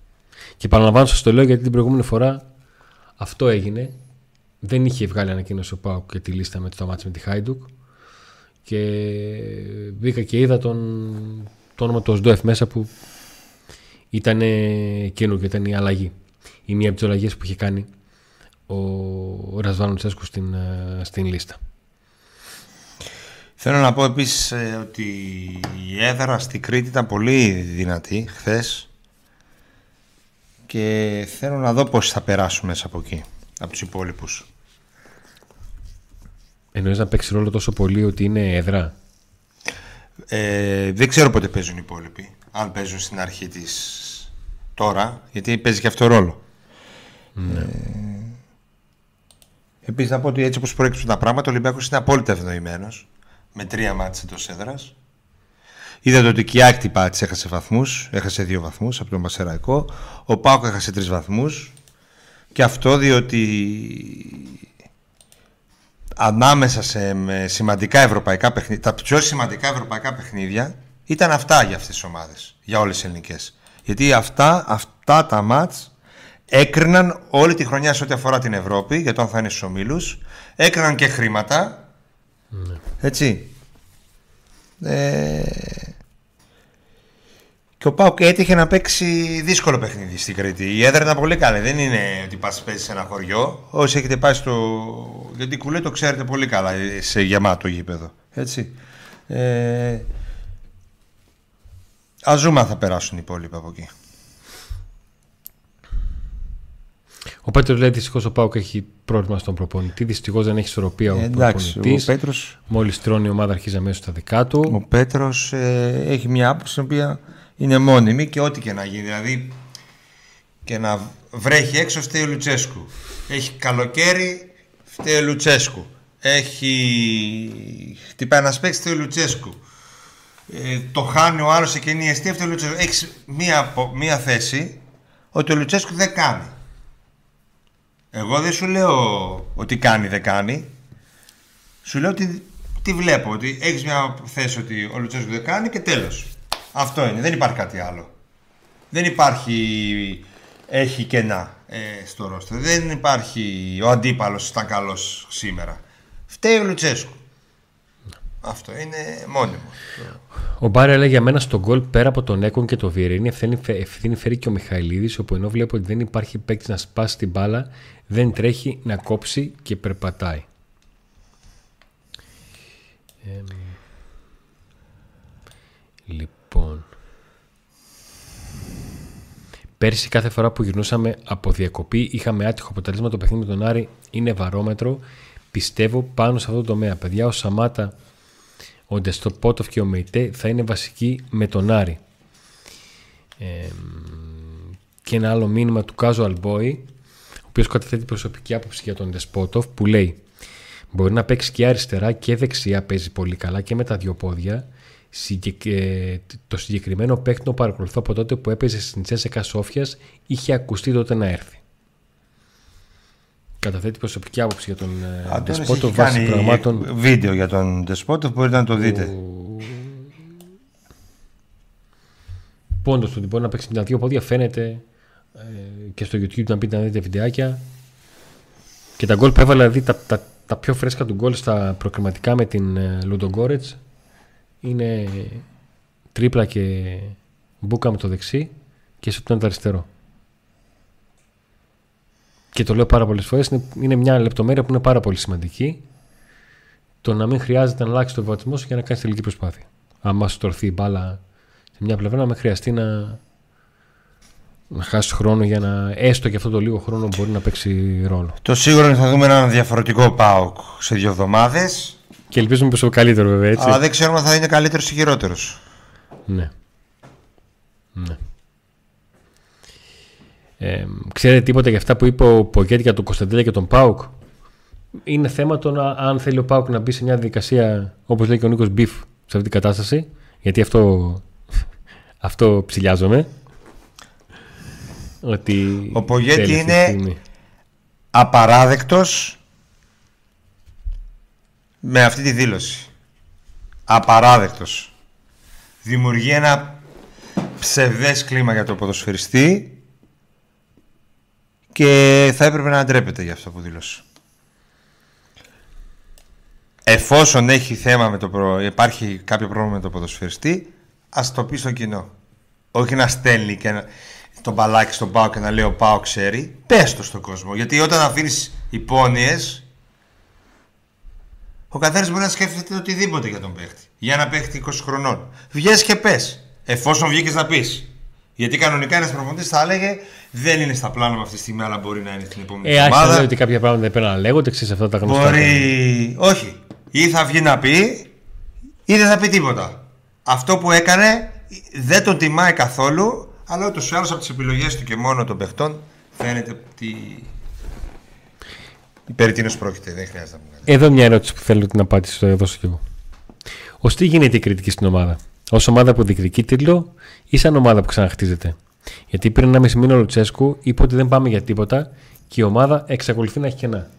Και παραλαμβάνω σας το λέω γιατί την προηγούμενη φορά αυτό έγινε. Δεν είχε βγάλει ανακοίνωση ο Πάουκ για τη λίστα με το μάτς με τη Χάιντουκ και μπήκα και είδα τον, το όνομα του ΟΣΔΟΕΦ μέσα που ήταν καινούργιο, ήταν η αλλαγή. Η μία από τις αλλαγές που είχε κάνει ο Ρασβάνο Τσέσκου στην, ε, στην λίστα. Θέλω να πω επίσης ε, ότι η έδρα στη Κρήτη ήταν πολύ δυνατή χθες και θέλω να δω πώς θα περάσουμε μέσα από εκεί, από τους υπόλοιπους. Εννοείς να παίξει ρόλο τόσο πολύ ότι είναι έδρα; Ε, δεν ξέρω πότε παίζουν οι υπόλοιποι, αν παίζουν στην αρχή της τώρα, γιατί παίζει και αυτό ρόλο. Ναι. Ε, Επίσης να πω ότι έτσι όπως προέκυψαν τα πράγματα, ο Ολυμπιακός είναι απόλυτα ευνοημένος με τρία μάτια εντός έδρας. Είδατε ότι και η Άκτη Πάτης έχασε βαθμούς, έχασε δύο βαθμούς από τον Μασεραϊκό. Ο Πάοκ έχασε τρεις βαθμούς. Και αυτό διότι ανάμεσα σε με σημαντικά ευρωπαϊκά παιχνίδια, τα πιο σημαντικά ευρωπαϊκά παιχνίδια ήταν αυτά για αυτές τις ομάδες, για όλες τις ελληνικές. Γιατί αυτά, αυτά τα μάτς έκριναν όλη τη χρονιά σε ό,τι αφορά την Ευρώπη, για το αν θα είναι στους ομίλους, έκριναν και χρήματα, έτσι. Ε, και ο Πάουκ έτυχε να παίξει δύσκολο παιχνίδι στην Κρήτη. Η έδρα ήταν πολύ καλή. Δεν είναι ότι πας παίζεις σε ένα χωριό. Όσοι έχετε πάει στο. Γιατί κουλέ το ξέρετε πολύ καλά σε γεμάτο γήπεδο. Έτσι. Ε, Α δούμε αν θα περάσουν οι υπόλοιποι από εκεί. Ο Πέτρος λέει δυστυχώς ο Πάουκ έχει πρόβλημα στον προπονητή. Δυστυχώς δεν έχει ισορροπία ο Ε, εντάξει, ο προπονητής. Πέτρος, Μόλις τρώνει η ομάδα αρχίζει αμέσως τα δικά του. ο Πέτρος ε, έχει μια άποψη η οποία είναι μόνιμη και ό,τι και να γίνει. Δηλαδή και να βρέχει έξω φταίει ο Λουτσέσκου. Έχει καλοκαίρι φταίει ο Λουτσέσκου. Έχει χτυπάει ένας παίξει φταίει ο Λουτσέσκου. Ε, το χάνει ο άλλος σε κενή αιστεία φταίει ο Λουτσέσκου. Έχεις μία, απο- μία θέση ότι ο Λουτσέσκου δεν κάνει. Εγώ δεν σου λέω ότι κάνει δεν κάνει. Σου λέω ότι τι βλέπω, ότι έχεις μια θέση ότι ο Λουτσέσκου δεν κάνει και τέλος. Αυτό είναι, δεν υπάρχει κάτι άλλο. Δεν υπάρχει, έχει κενά ε, στο ρόστο. Δεν υπάρχει ο αντίπαλος ήταν καλός σήμερα. Φταίει ο Λουτσέσκου. Αυτό είναι μόνιμο. Ο Μπάρε λέει για μένα στον γκολ πέρα από τον Έκον και τον Βιερίνη ευθύνη, ευθύνη φέρει και ο Μιχαηλίδης, όπου ενώ βλέπω ότι δεν υπάρχει παίκτης να σπάσει την μπάλα, δεν τρέχει να κόψει και περπατάει. Ε, λοιπόν. Πέρσι κάθε φορά που γυρνούσαμε από διακοπή είχαμε άτυχο αποτέλεσμα. Το παιχνίδι με τον Άρη είναι βαρόμετρο. Πιστεύω πάνω σε αυτό το τομέα. Παιδιά, ο Σαμάτα, ο Ντεστοπότοφ και ο Μεϊτέ θα είναι βασικοί με τον Άρη. Ε, και ένα άλλο μήνυμα του Κάζο Αλμπόη, ο οποίος καταθέτει προσωπική άποψη για τον Ντεσπότοφ, που λέει Μπορεί να παίξει και αριστερά και δεξιά, παίζει πολύ καλά και με τα δύο πόδια. Το συγκεκριμένο παίκτη το παρακολουθώ από τότε που έπαιζε στην Τσέσεκα Σόφιας, είχε ακουστεί τότε να έρθει. Καταθέτει προσωπική άποψη για τον Ντεσπότοφ βάσει πραγμάτων. Βίντεο για τον Ντεσπότοφ, μπορείτε να το δείτε. Πόντος του ότι μπορεί να παίξει με τα δύο πόδια φαίνεται ε, και στο YouTube να πείτε να δείτε βιντεάκια. Και τα γκολ που έβαλε, δηλαδή τα, τα, τα πιο φρέσκα του γκολ στα προκριματικά με την Λουντογκόρετς είναι τρίπλα και μπούκα με το δεξί και σου το αριστερό. Και το λέω πάρα πολλές φορές, είναι, μια λεπτομέρεια που είναι πάρα πολύ σημαντική. Το να μην χρειάζεται να αλλάξει το βηματισμό σου για να κάνεις τελική προσπάθεια. Αν σου τορθεί η μπάλα σε μια πλευρά, να μην χρειαστεί να, να χάσει χρόνο για να έστω και αυτό το λίγο χρόνο μπορεί να παίξει ρόλο. Το σίγουρο είναι θα δούμε έναν διαφορετικό ΠΑΟΚ σε δύο εβδομάδες. Και ελπίζουμε πως ο καλύτερο βέβαια έτσι. Αλλά δεν ξέρουμε αν θα είναι καλύτερος ή χειρότερος. Ναι. ναι. Ε, ξέρετε τίποτα για αυτά που είπε ο Ποκέτη για τον Κωνσταντέλια και τον Πάουκ. Είναι θέμα το να, αν θέλει ο Πάουκ να μπει σε μια διαδικασία όπως λέει και ο Νίκος Μπιφ σε αυτή την κατάσταση. Γιατί αυτό, αυτό ψηλιάζομαι. Ότι ο Πογέτη είναι απαράδεκτος με αυτή τη δήλωση. Απαράδεκτος. Δημιουργεί ένα ψευδές κλίμα για το ποδοσφαιριστή και θα έπρεπε να ντρέπεται για αυτό που δήλωσε. Εφόσον έχει θέμα με το προ... υπάρχει κάποιο πρόβλημα με το ποδοσφαιριστή, ας το πει στο κοινό. Όχι να στέλνει και να τον μπαλάκι στον Πάο και να λέει ο Πάο ξέρει, πες το στον κόσμο. Γιατί όταν αφήνεις υπόνοιες, ο καθένας μπορεί να σκέφτεται οτιδήποτε για τον παίχτη. Για ένα παίχτη 20 χρονών. Βγες και πες. Εφόσον βγήκες να πεις. Γιατί κανονικά ένας προπονητής θα έλεγε δεν είναι στα πλάνα με αυτή τη στιγμή, αλλά μπορεί να είναι στην επόμενη ε, εβδομάδα. Ε, ότι κάποια πράγματα δεν πρέπει να λέγονται, ξέρεις αυτά τα γνωστά. Μπορεί. Όχι. Ή θα βγει να πει, ή δεν θα πει τίποτα. Αυτό που έκανε δεν τον τιμάει καθόλου αλλά ούτως ή άλλως από τις επιλογές του και μόνο των παιχτών φαίνεται ότι. Περί τίνος πρόκειται, δεν χρειάζεται να πούμε. Εδώ μια ερώτηση που θέλω την απάντηση, το δώσω κι εγώ. Ω τι γίνεται η κριτική στην ομάδα, Ω ομάδα που διεκδικεί τίτλο ή σαν ομάδα που ξαναχτίζεται; Γιατί πριν ένα μισή μήνα ο Λουτσέσκου είπε ότι δεν πάμε για τίποτα και η ομάδα εξακολουθεί να έχει κενά.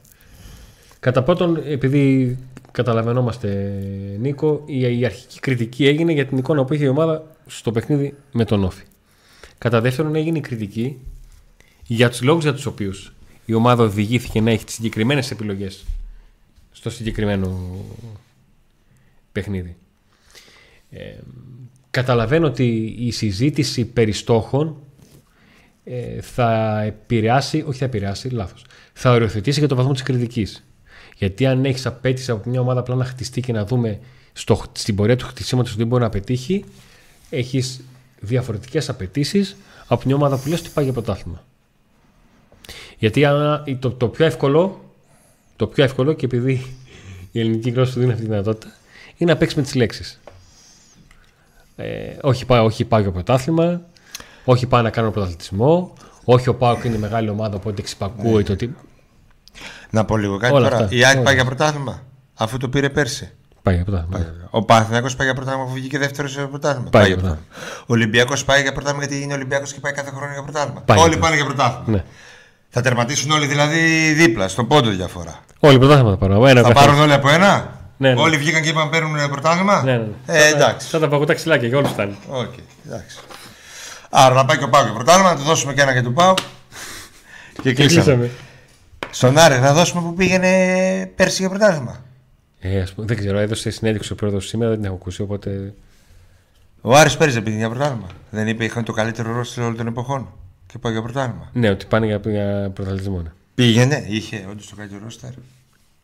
Κατά πρώτον, επειδή καταλαβαίνόμαστε, Νίκο, η αρχική κριτική έγινε για την εικόνα που είχε η ομάδα στο παιχνίδι με τον Όφη. Κατά δεύτερον, έγινε η κριτική για τους λόγους για τους οποίους η ομάδα οδηγήθηκε να έχει τις συγκεκριμένες επιλογές στο συγκεκριμένο παιχνίδι. Ε, καταλαβαίνω ότι η συζήτηση περί στόχων ε, θα επηρεάσει, όχι θα επηρεάσει, λάθος, θα οριοθετήσει για το βαθμό της κριτικής. Γιατί αν έχεις απέτηση από μια ομάδα απλά να χτιστεί και να δούμε στο, στην πορεία του χτισήματος τι μπορεί να πετύχει, έχεις διαφορετικές απαιτήσεις από μια ομάδα που λες ότι πάει για πρωτάθλημα. Γιατί το, το πιο εύκολο, το πιο εύκολο και επειδή η ελληνική γλώσσα σου δίνει αυτή τη δυνατότητα, είναι να παίξεις με τις λέξεις. Ε, όχι, πάω, όχι πάω για πρωτάθλημα, όχι πάω να κάνω πρωταθλητισμό, όχι ο Πάοκ είναι μεγάλη ομάδα οπότε εξυπακούω ναι. το τι. Να πω λίγο κάτι τώρα. Η ΑΕΚ πάει για πρωτάθλημα, αφού το πήρε πέρσι. Πάει για πρωτάθλημα. Ο Παναθυνάκο πάει για πρωτάθλημα αφού βγήκε δεύτερος σε πρωτάθλημα. Πάει, πάει για πρωτάθλημα. Ο Ολυμπιακός πάει για πρωτάθλημα γιατί είναι Ολυμπιακός και πάει κάθε χρόνο για πρωτάθλημα. Πάει όλοι πάνε για πρωτάθλημα. Ναι. Θα τερματίσουν όλοι δηλαδή δίπλα, στον πόντο διαφορά. Όλοι πρωτάθλημα θα πάρουν. Ένα θα πάρουν όλοι από ένα; Ναι, ναι. Όλοι βγήκαν και είπαν παίρνουν πρωτάθλημα; Ναι, ναι. Ε, εντάξει. Θα τα παγωτά ξυλάκια για όλους φτάνει. Okay, εντάξει. Άρα να πάει και ο Πάο για πρωτάθλημα, να του δώσουμε και ένα για του Πάου. Και κλείσαμε. Στον Άρη θα δώσουμε που πήγαινε πέρσι για πρωτάθλημα. Ε, ας πούμε, δεν ξέρω, έδωσε συνέντευξη ο πρόεδρος σήμερα, δεν την έχω ακούσει, οπότε. Ο Άρης πέρυσι πήγε για πρωτάθλημα. Δεν είπε είχαν το καλύτερο ρόλο όλων των εποχών. Και πάει για πρωτάθλημα. Ναι, ότι πάνε για, για πρωταθλητισμό. Ναι. Πήγαινε, είχε όντως το καλύτερο ρόστερ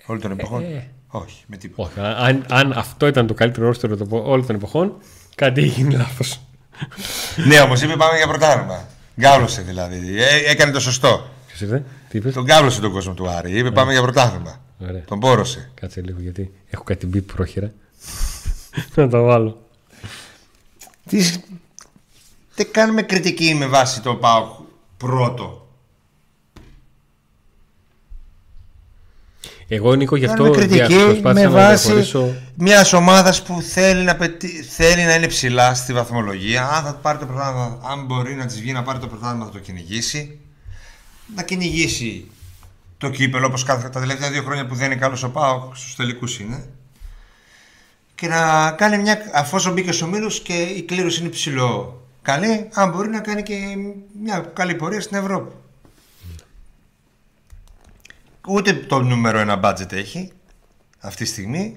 όλων των εποχών. Ε, Όχι, με τίποτα. όχι, αν, αν αυτό ήταν το καλύτερο ρόστερο των- όλων των εποχών, κάτι έχει γίνει λάθος. ναι, όμως είπε πάμε για πρωτάθλημα. Γκάβλωσε δηλαδή. Ε, έκανε το σωστό. Ποιος ήρθε, τι είπες; Τον γκάβλωσε τον κόσμο του Άρη. Είπε πάμε για πρωτάθλημα. Ωραία. Τον πόρωσε. Κάτσε λίγο γιατί έχω κάτι μπει πρόχειρα. Να τα βάλω. Τι... Δεν κάνουμε κριτική με βάση το πάω πρώτο; Εγώ Νίκο γι' αυτό Κάνουμε κριτική δια- προσπάθησα με να βάση διαχωρίσω. μιας ομάδας που θέλει να, πετύ... θέλει να είναι ψηλά στη βαθμολογία. Αν θα πάρει το πρωτάθλημα, αν μπορεί να της βγει να πάρει το πρωτάθλημα, θα το κυνηγήσει. Να κυνηγήσει το κύπελο όπως τα τελευταία δύο χρόνια που δεν είναι καλός ο Πάο, στους τελικούς είναι. Και να κάνει μια. Αφόσον μπήκε στου ομίλου και η κλήρωση είναι ψηλό καλή, αν μπορεί να κάνει και μια καλή πορεία στην Ευρώπη. Ούτε το νούμερο ένα budget έχει αυτή τη στιγμή.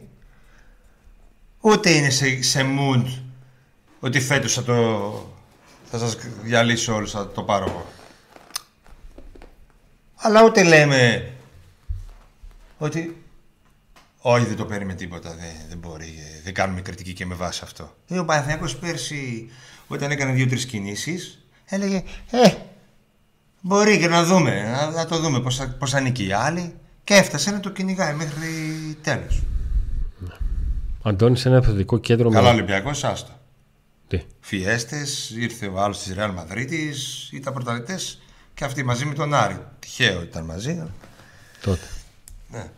Ούτε είναι σε, σε mood ότι φέτος θα το θα σας διαλύσω όλους, θα το πάρω εγώ. Αλλά ούτε λέμε ότι όχι δεν το παίρνει με τίποτα, δεν, δεν μπορεί, ε, δεν κάνουμε κριτική και με βάση αυτό. Ε, Ο Παναθηναϊκός πέρσι όταν έκανε δύο-τρεις κινήσεις έλεγε ε, μπορεί και να δούμε, να, να το δούμε πώς θα, πώς θα νικεί οι άλλοι και έφτασε να το κυνηγάει μέχρι τέλος. Αντώνης σε ένα επιθετικό κέντρο Καλά με. Ολυμπιακός, άστο. Τι; Φιέστες, ήρθε ο άλλος της Ρεάλ Μαδρίτης, ήταν πρωταθλητές και αυτοί μαζί με τον Άρη. Τυχαίο ήταν μαζί. Τότε. Ναι.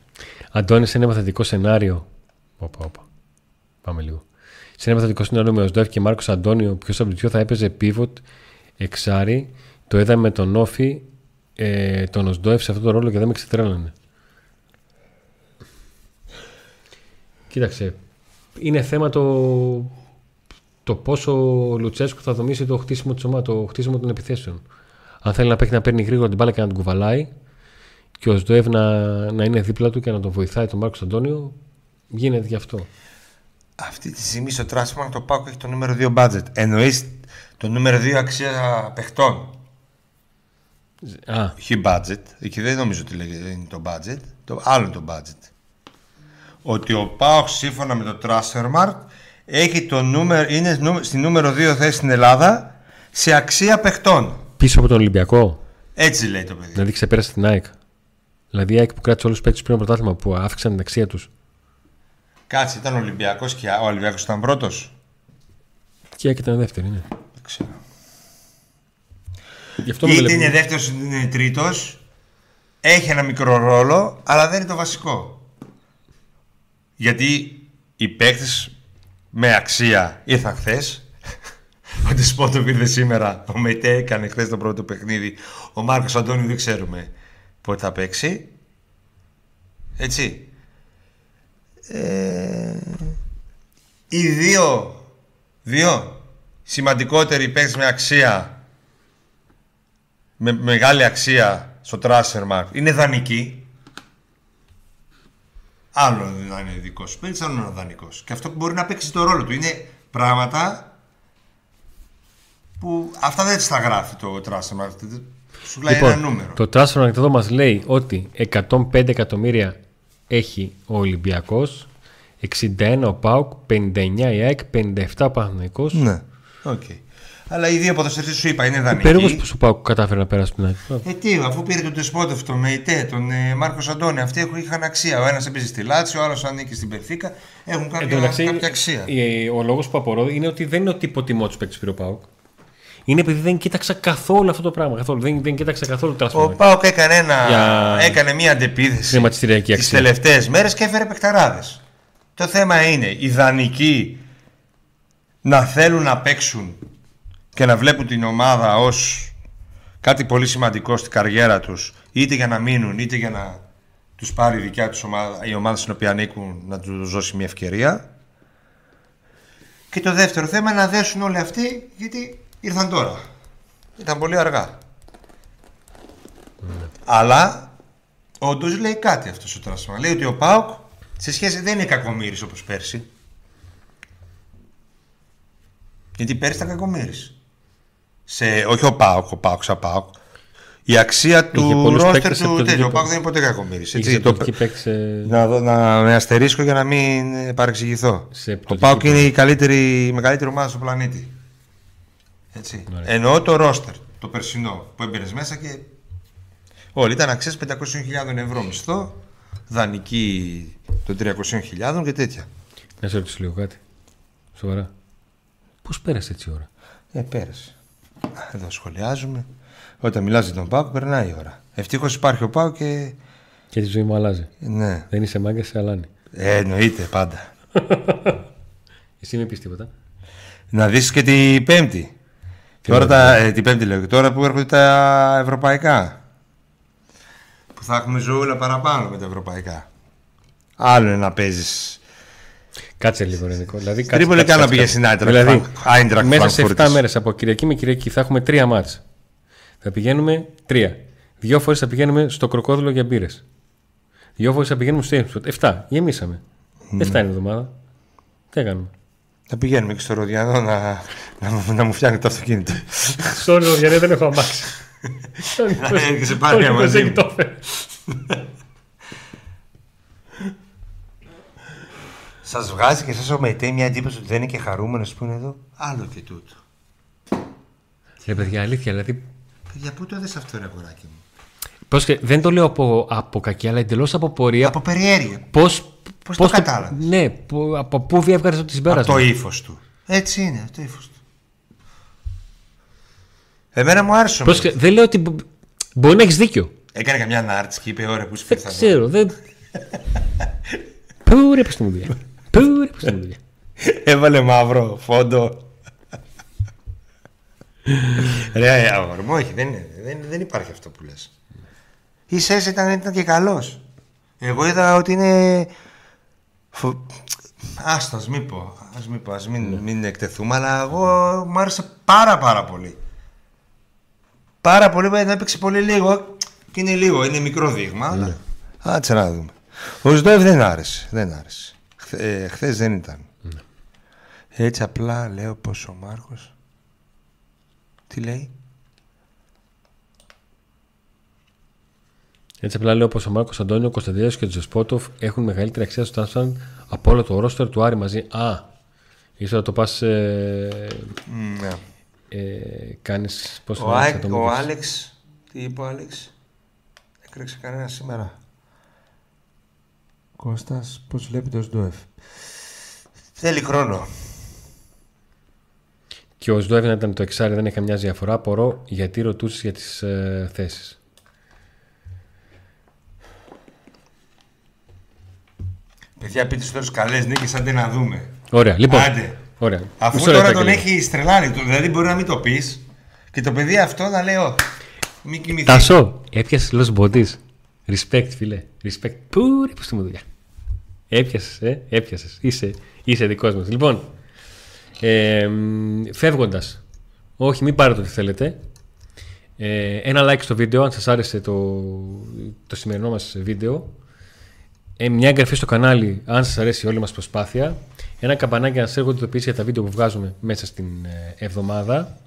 Αντώνη σε ένα επιθετικό σενάριο. Όπα, όπα. Πάμε λίγο. Σε ένα επιθετικό σενάριο με Οσδόεφ και Μάρκος Αντώνιο, ποιο από του δύο θα έπαιζε pivot εξάρι. Το είδαμε με τον Όφη, ε, τον Οσδόεφ σε αυτό το ρόλο και δεν με ξετρέλανε. Κοίταξε. Είναι θέμα το, το πόσο ο Λουτσέσκου θα δομήσει το χτίσιμο, της ομάδα, το χτίσιμο των επιθέσεων. Αν θέλει να παίξει να παίρνει γρήγορα την μπάλα και να την κουβαλάει και ο Σδοεύ να, να είναι δίπλα του και να τον βοηθάει τον Μάρκος Αντώνιο, γίνεται γι' αυτό. Αυτή τη στιγμή στο Τράσμα το Πάκο έχει το νούμερο 2 budget. Εννοείς το νούμερο 2 αξία παιχτών; Α, Έχει budget. Εκεί δεν νομίζω ότι λέγεται είναι το budget. Το άλλο είναι το budget. Ότι ο Πάοχ σύμφωνα με το Transfermarkt έχει το νούμερο, είναι νου- στη νούμερο 2 θέση στην Ελλάδα σε αξία παιχτών. Πίσω από τον Ολυμπιακό. Έτσι λέει το παιδί. Δηλαδή ξεπέρασε την ΑΕΚ. Δηλαδή η ΑΕΚ που κράτησε όλους τους παίκτες πριν το πρωτάθλημα που αύξησαν την αξία τους. Κάτσε, ήταν Ολυμπιακός και ο Ολυμπιακός ήταν πρώτος; Και η ΑΕΚ ήταν δεύτερη, ναι. Δεν ξέρω. Γι' αυτό με Είτε βλέπουμε. είναι δεύτερος είτε είναι τρίτος. Έχει ένα μικρό ρόλο, αλλά δεν είναι το βασικό. Γιατί οι παίκτες με αξία ήρθαν χθες. Ο Ντεσπότοβ ήρθε σήμερα. Ο Μεϊτέ έκανε χθες το πρώτο παιχνίδι. Ο Μάρκος Αντώνιο δεν ξέρουμε πότε θα παίξει. Έτσι. Ε, οι δύο, δύο σημαντικότεροι παίκτες με αξία με μεγάλη αξία στο transfer market είναι δανεική. Άλλο να είναι δικός σου παίκτης, άλλο να είναι δανεικός. Και αυτό που μπορεί να παίξει το ρόλο του είναι πράγματα που αυτά δεν τα γράφει το Transfermarkt. Σου λέει ένα νούμερο. Λοιπόν, το Transfermarkt εδώ μας λέει ότι 105 εκατομμύρια έχει ο Ολυμπιακός 61 ο ΠΑΟΚ, 59 η ΑΕΚ, 57 ο Παναθηναϊκός. Ναι. Οκ. Αλλά οι δύο ποδοσφαιριστές σου είπα είναι Περίπου δανεικοί. πως ο ΠΑΟΚ κατάφερε να περάσει την ΑΕΚ. Ε, τι, αφού πήρε τον Ντεσπόντοφ, τον Μεϊτέ, τον ε, Μάρκος Αντόνιο, αυτοί έχουν, είχαν αξία. Ο ένας έπαιζε στη Λάτσιο, ο άλλος ανήκει στην Μπενφίκα. Έχουν Εν κάποια, τω μεταξύ, κάποια αξία. ε, ο λόγος που απορώ είναι ότι δεν είναι ότι υποτιμώ τους παίκτες πήρε ο ΠΑΟΚ. Είναι επειδή δεν κοίταξα καθόλου αυτό το πράγμα. Καθόλου. Δεν, δεν κοίταξα καθόλου το Ο Transfer Market. Πάοκ έκανε, ένα, Για- έκανε μια αντεπίδεση Χρηματιστηριακή τις αξία. τελευταίες μέρες και έφερε παικταράδες. Το θέμα είναι οι δανεικοί να θέλουν να παίξουν και να βλέπουν την ομάδα ως κάτι πολύ σημαντικό στην καριέρα τους είτε για να μείνουν είτε για να τους πάρει η δικιά τους ομάδα, η ομάδα στην οποία ανήκουν να τους δώσει μια ευκαιρία και το δεύτερο θέμα είναι να δέσουν όλοι αυτοί γιατί ήρθαν τώρα ήταν πολύ αργά αλλά όντω λέει κάτι αυτός ο Τράσμα λέει ότι ο Πάοκ Σε σχέση δεν είναι κακομύρης όπως πέρσι. Γιατί πέρσι ήταν κακομύρης. Σε, όχι ο Πάοκ, ο Πάοκ σαν Πάοκ. Η αξία του πολλούς ρόστερ παίκτες από του το τέτοιου. Ο γήπεδο. Πάοκ δεν είναι ποτέ κακομύρης. Είχε Έτσι, το, το παίξει σε... να, δω- να με αστερίσκω για να μην ε, παρεξηγηθώ. Σε Ο πτωτική Πάοκ είναι πορεία. η, καλύτερη, η μεγαλύτερη ομάδα στον πλανήτη. Έτσι. Ωραία. Εννοώ το ρόστερ, το περσινό που έμπαινε μέσα και. Όλοι ήταν αξίε 500.000 ευρώ μισθό, δανεική των 300.000 και τέτοια. Να σε ρωτήσω λίγο κάτι. Σοβαρά. Πώς πέρασε έτσι η ώρα; Ε, πέρασε. Εδώ σχολιάζουμε. Όταν μιλάς για τον Πάοκ, περνάει η ώρα. Ευτυχώς υπάρχει ο Πάοκ και. Και τη ζωή μου αλλάζει. Ναι. Δεν είσαι μάγκας, σε αλάνι. Ε, εννοείται πάντα. Εσύ μην πεις τίποτα. Να δεις και την Πέμπτη. Τώρα τα, ε, την Πέμπτη λέω. και Τώρα που έρχονται τα ευρωπαϊκά; Που θα έχουμε ζωούλα παραπάνω με τα ευρωπαϊκά. Άλλο είναι να παίζεις. Κάτσε λίγο, Ρενικό. Δηλαδή, κάτσε, Τρίπολη κάτσε, κάνω κάτσε, πήγες κάτσε. στην Άιντραχτ Δηλαδή, Φραγκ- Άιντραχτ μέσα σε 7 Φραγκφούρτης. μέρες από Κυριακή με Κυριακή θα έχουμε τρία μάτς. Θα πηγαίνουμε τρία. Δύο φορές θα πηγαίνουμε στο κροκόδιλο για μπύρες. Δύο φορές θα πηγαίνουμε στο Έμψοτ. Εφτά. Γεμίσαμε. Εφτά είναι η εβδομάδα. Τι κάνουμε; Θα πηγαίνουμε και στο Ροδιανό να, να, μου- να μου φτιάχνει το αυτοκίνητο. Sorry, Ροδιανέ, δεν έχω αμάξι. έρχεσαι πάλι Ο μαζί Νίκος μου. το έφερε. Σας βγάζει και εσά ο Μεϊτέ μια εντύπωση ότι δεν είναι και χαρούμενος που είναι εδώ; Άλλο και τούτο. Ρε παιδιά, αλήθεια, δηλαδή. Για πού το δες αυτό, ρε αγοράκι μου; Πώς και, δεν το λέω από, από κακή, αλλά εντελώς από πορεία. Από περιέργεια. Πώ. Πώς το κατάλαβες; Ναι, που- από πού διέβγαλε το Από συμπέρασμα; το ύφος του. Έτσι είναι, το ύφος του. Εμένα μου άρεσε. ο Πώς και, δεν λέω ότι. μπο- Μπορεί να έχεις δίκιο. Έκανε καμιά νάρτς και είπε: Ωραία, πού σου Δεν φέρει ξέρω. Δεν... Πού ρε, πες τη μου δουλειά. Πού ρε, πες τη μου δουλειά. Έβαλε μαύρο φόντο. Ρε, αγόρι μου, όχι, δεν, είναι, δεν, δεν υπάρχει αυτό που λες. Η ΣΕΣ ήταν, ήταν και καλός. Εγώ είδα ότι είναι... Φο... Άστα, ας μην πω, ας μην, πω, ας μην, μην εκτεθούμε, αλλά εγώ μου άρεσε πάρα πάρα πολύ. Πάρα πολύ, να έπαιξε πολύ λίγο και είναι λίγο, είναι μικρό δείγμα, αλλά... Άτσε να δούμε. Ο Σδόευ δεν άρεσε, δεν άρεσε. Χθε, ε, χθες δεν ήταν. Έτσι απλά λέω πως ο Μάρκος... Τι λέει; Έτσι απλά λέω πως ο Μάρκος Αντώνιο, ο Κωνσταντίνος και ο Τζεσπότοφ έχουν μεγαλύτερη αξία στο Τάσαν από όλο το ρόστερ του Άρη μαζί. Α, ίσω να το πας. Ε, Ναι. ε, Κάνεις. Πώς Ο, Ά- ο Άλεξ, τι είπε ο Άλεξ, έκρεξε κανένα σήμερα. Κώστας, πώς βλέπει το ΣΔΟΕΦ. Θέλει χρόνο. Και ο Σδόεβι να ήταν το εξάρι, δεν έχει καμιά διαφορά. Απορώ γιατί ρωτούσες για τις ε, θέσεις. Παιδιά, πείτε στο τέλος καλές νίκες, άντε να δούμε. Ωραία, λοιπόν. Άντε. Ωραία. Αφού Μισό τώρα λεπτάκι τον λίγο. έχει στρελάρει, του, δηλαδή μπορεί να μην το πεις και το παιδί αυτό να λέει, «Ω, μη κοιμηθείς. Τάσο, έπιασες los bodies. Respect, φίλε. Respect. Πού ρε, πού στη μου δουλειά. Έπιασες, ε, έπιασες. Είσαι, είσαι δικός μας. Λοιπόν, ε, φεύγοντας, όχι, μην πάρετε ό,τι θέλετε. Ε, ένα like στο βίντεο, αν σας άρεσε το, το σημερινό μας βίντεο. Ε, μια εγγραφή στο κανάλι, αν σας αρέσει η όλη μας προσπάθεια. Ένα καμπανάκι να σας έρχονται ειδοποιήσεις για τα βίντεο που βγάζουμε μέσα στην ε, εβδομάδα.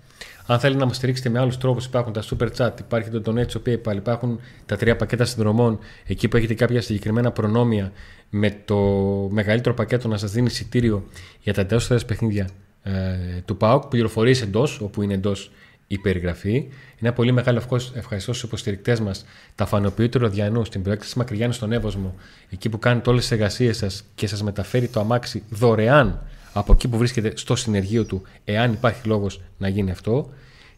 Αν θέλετε να μας στηρίξετε με άλλους τρόπους, υπάρχουν τα super chat, υπάρχει το donate, PayPal, υπάρχουν τα τρία πακέτα συνδρομών, εκεί που έχετε κάποια συγκεκριμένα προνόμια με το μεγαλύτερο πακέτο να σας δίνει εισιτήριο για τα εντός παιχνίδια ε, του ΠΑΟΚ, πληροφορίες εντός, όπου είναι εντός η περιγραφή. Είναι πολύ μεγάλο ευχός- ευχαριστώ στους υποστηρικτές μας, τα φανοποιεί του Ροδιανού, στην προέκτηση Μακριγιάννης στον Εύωσμο, εκεί που κάνετε όλες τις εργασίες σας και σας μεταφέρει το αμάξι δωρεάν από εκεί που βρίσκεται στο συνεργείο του, εάν υπάρχει λόγος να γίνει αυτό.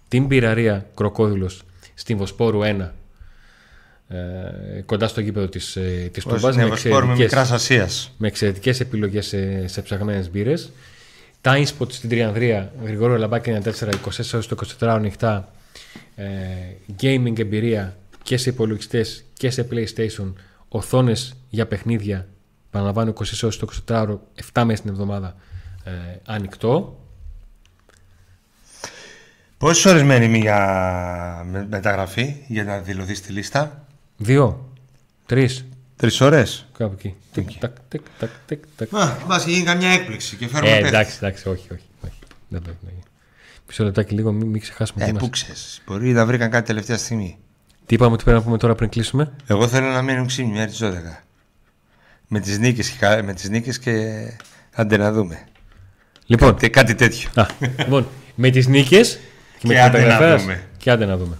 Την πυραρία Κροκόδηλο στην Βοσπόρου 1, ε, κοντά στο γήπεδο της ε, της Ως Τούμπας, με Νεβοσπόρ με εξαιρετικές- μικράς Ασίας. με εξαιρετικές επιλογές σε, σε ψαγμένες μπύρες. Τα InSpot στην Τριανδρία, Γρηγόριο Λαμπάκη 94, 24 ώρες το 24 ώρα ανοιχτά. Ε, gaming εμπειρία και σε υπολογιστές και σε PlayStation. Οθόνες για παιχνίδια. Παραλαμβάνω 24 ώρες το 24 ώρο, 7 μέρες την εβδομάδα ε, ανοιχτό. Πόσες ώρες μένει για με- μεταγραφή για να δηλωθείς στη λίστα; Δύο, τρεις. Τρεις ώρες; Κάπου εκεί. Τικ, τακ, τικ, τακ, τικ, τακ. Μα και γίνει καμιά έκπληξη και φέρουμε Ε, παίχτη. εντάξει, εντάξει, όχι, όχι. όχι. Δεν πρέπει να γίνει. Μισό λεπτάκι λίγο, μην, μην ξεχάσουμε Ε, τι, μας- πού ξέρεις. Μπορεί να βρήκαν κάτι τελευταία στιγμή. τι είπαμε ότι πρέπει να πούμε τώρα πριν κλείσουμε; Εγώ θέλω να μείνουν ξύμνοι μέχρι τι 12. Με τις νίκες και, κα- με τις νίκες και άντε να δούμε. Λοιπόν, Κάτι, κάτι τέτοιο. α, λοιπόν με τις νίκες και, με Και τις άντε να μεταγραφές δούμε. και άντε να δούμε.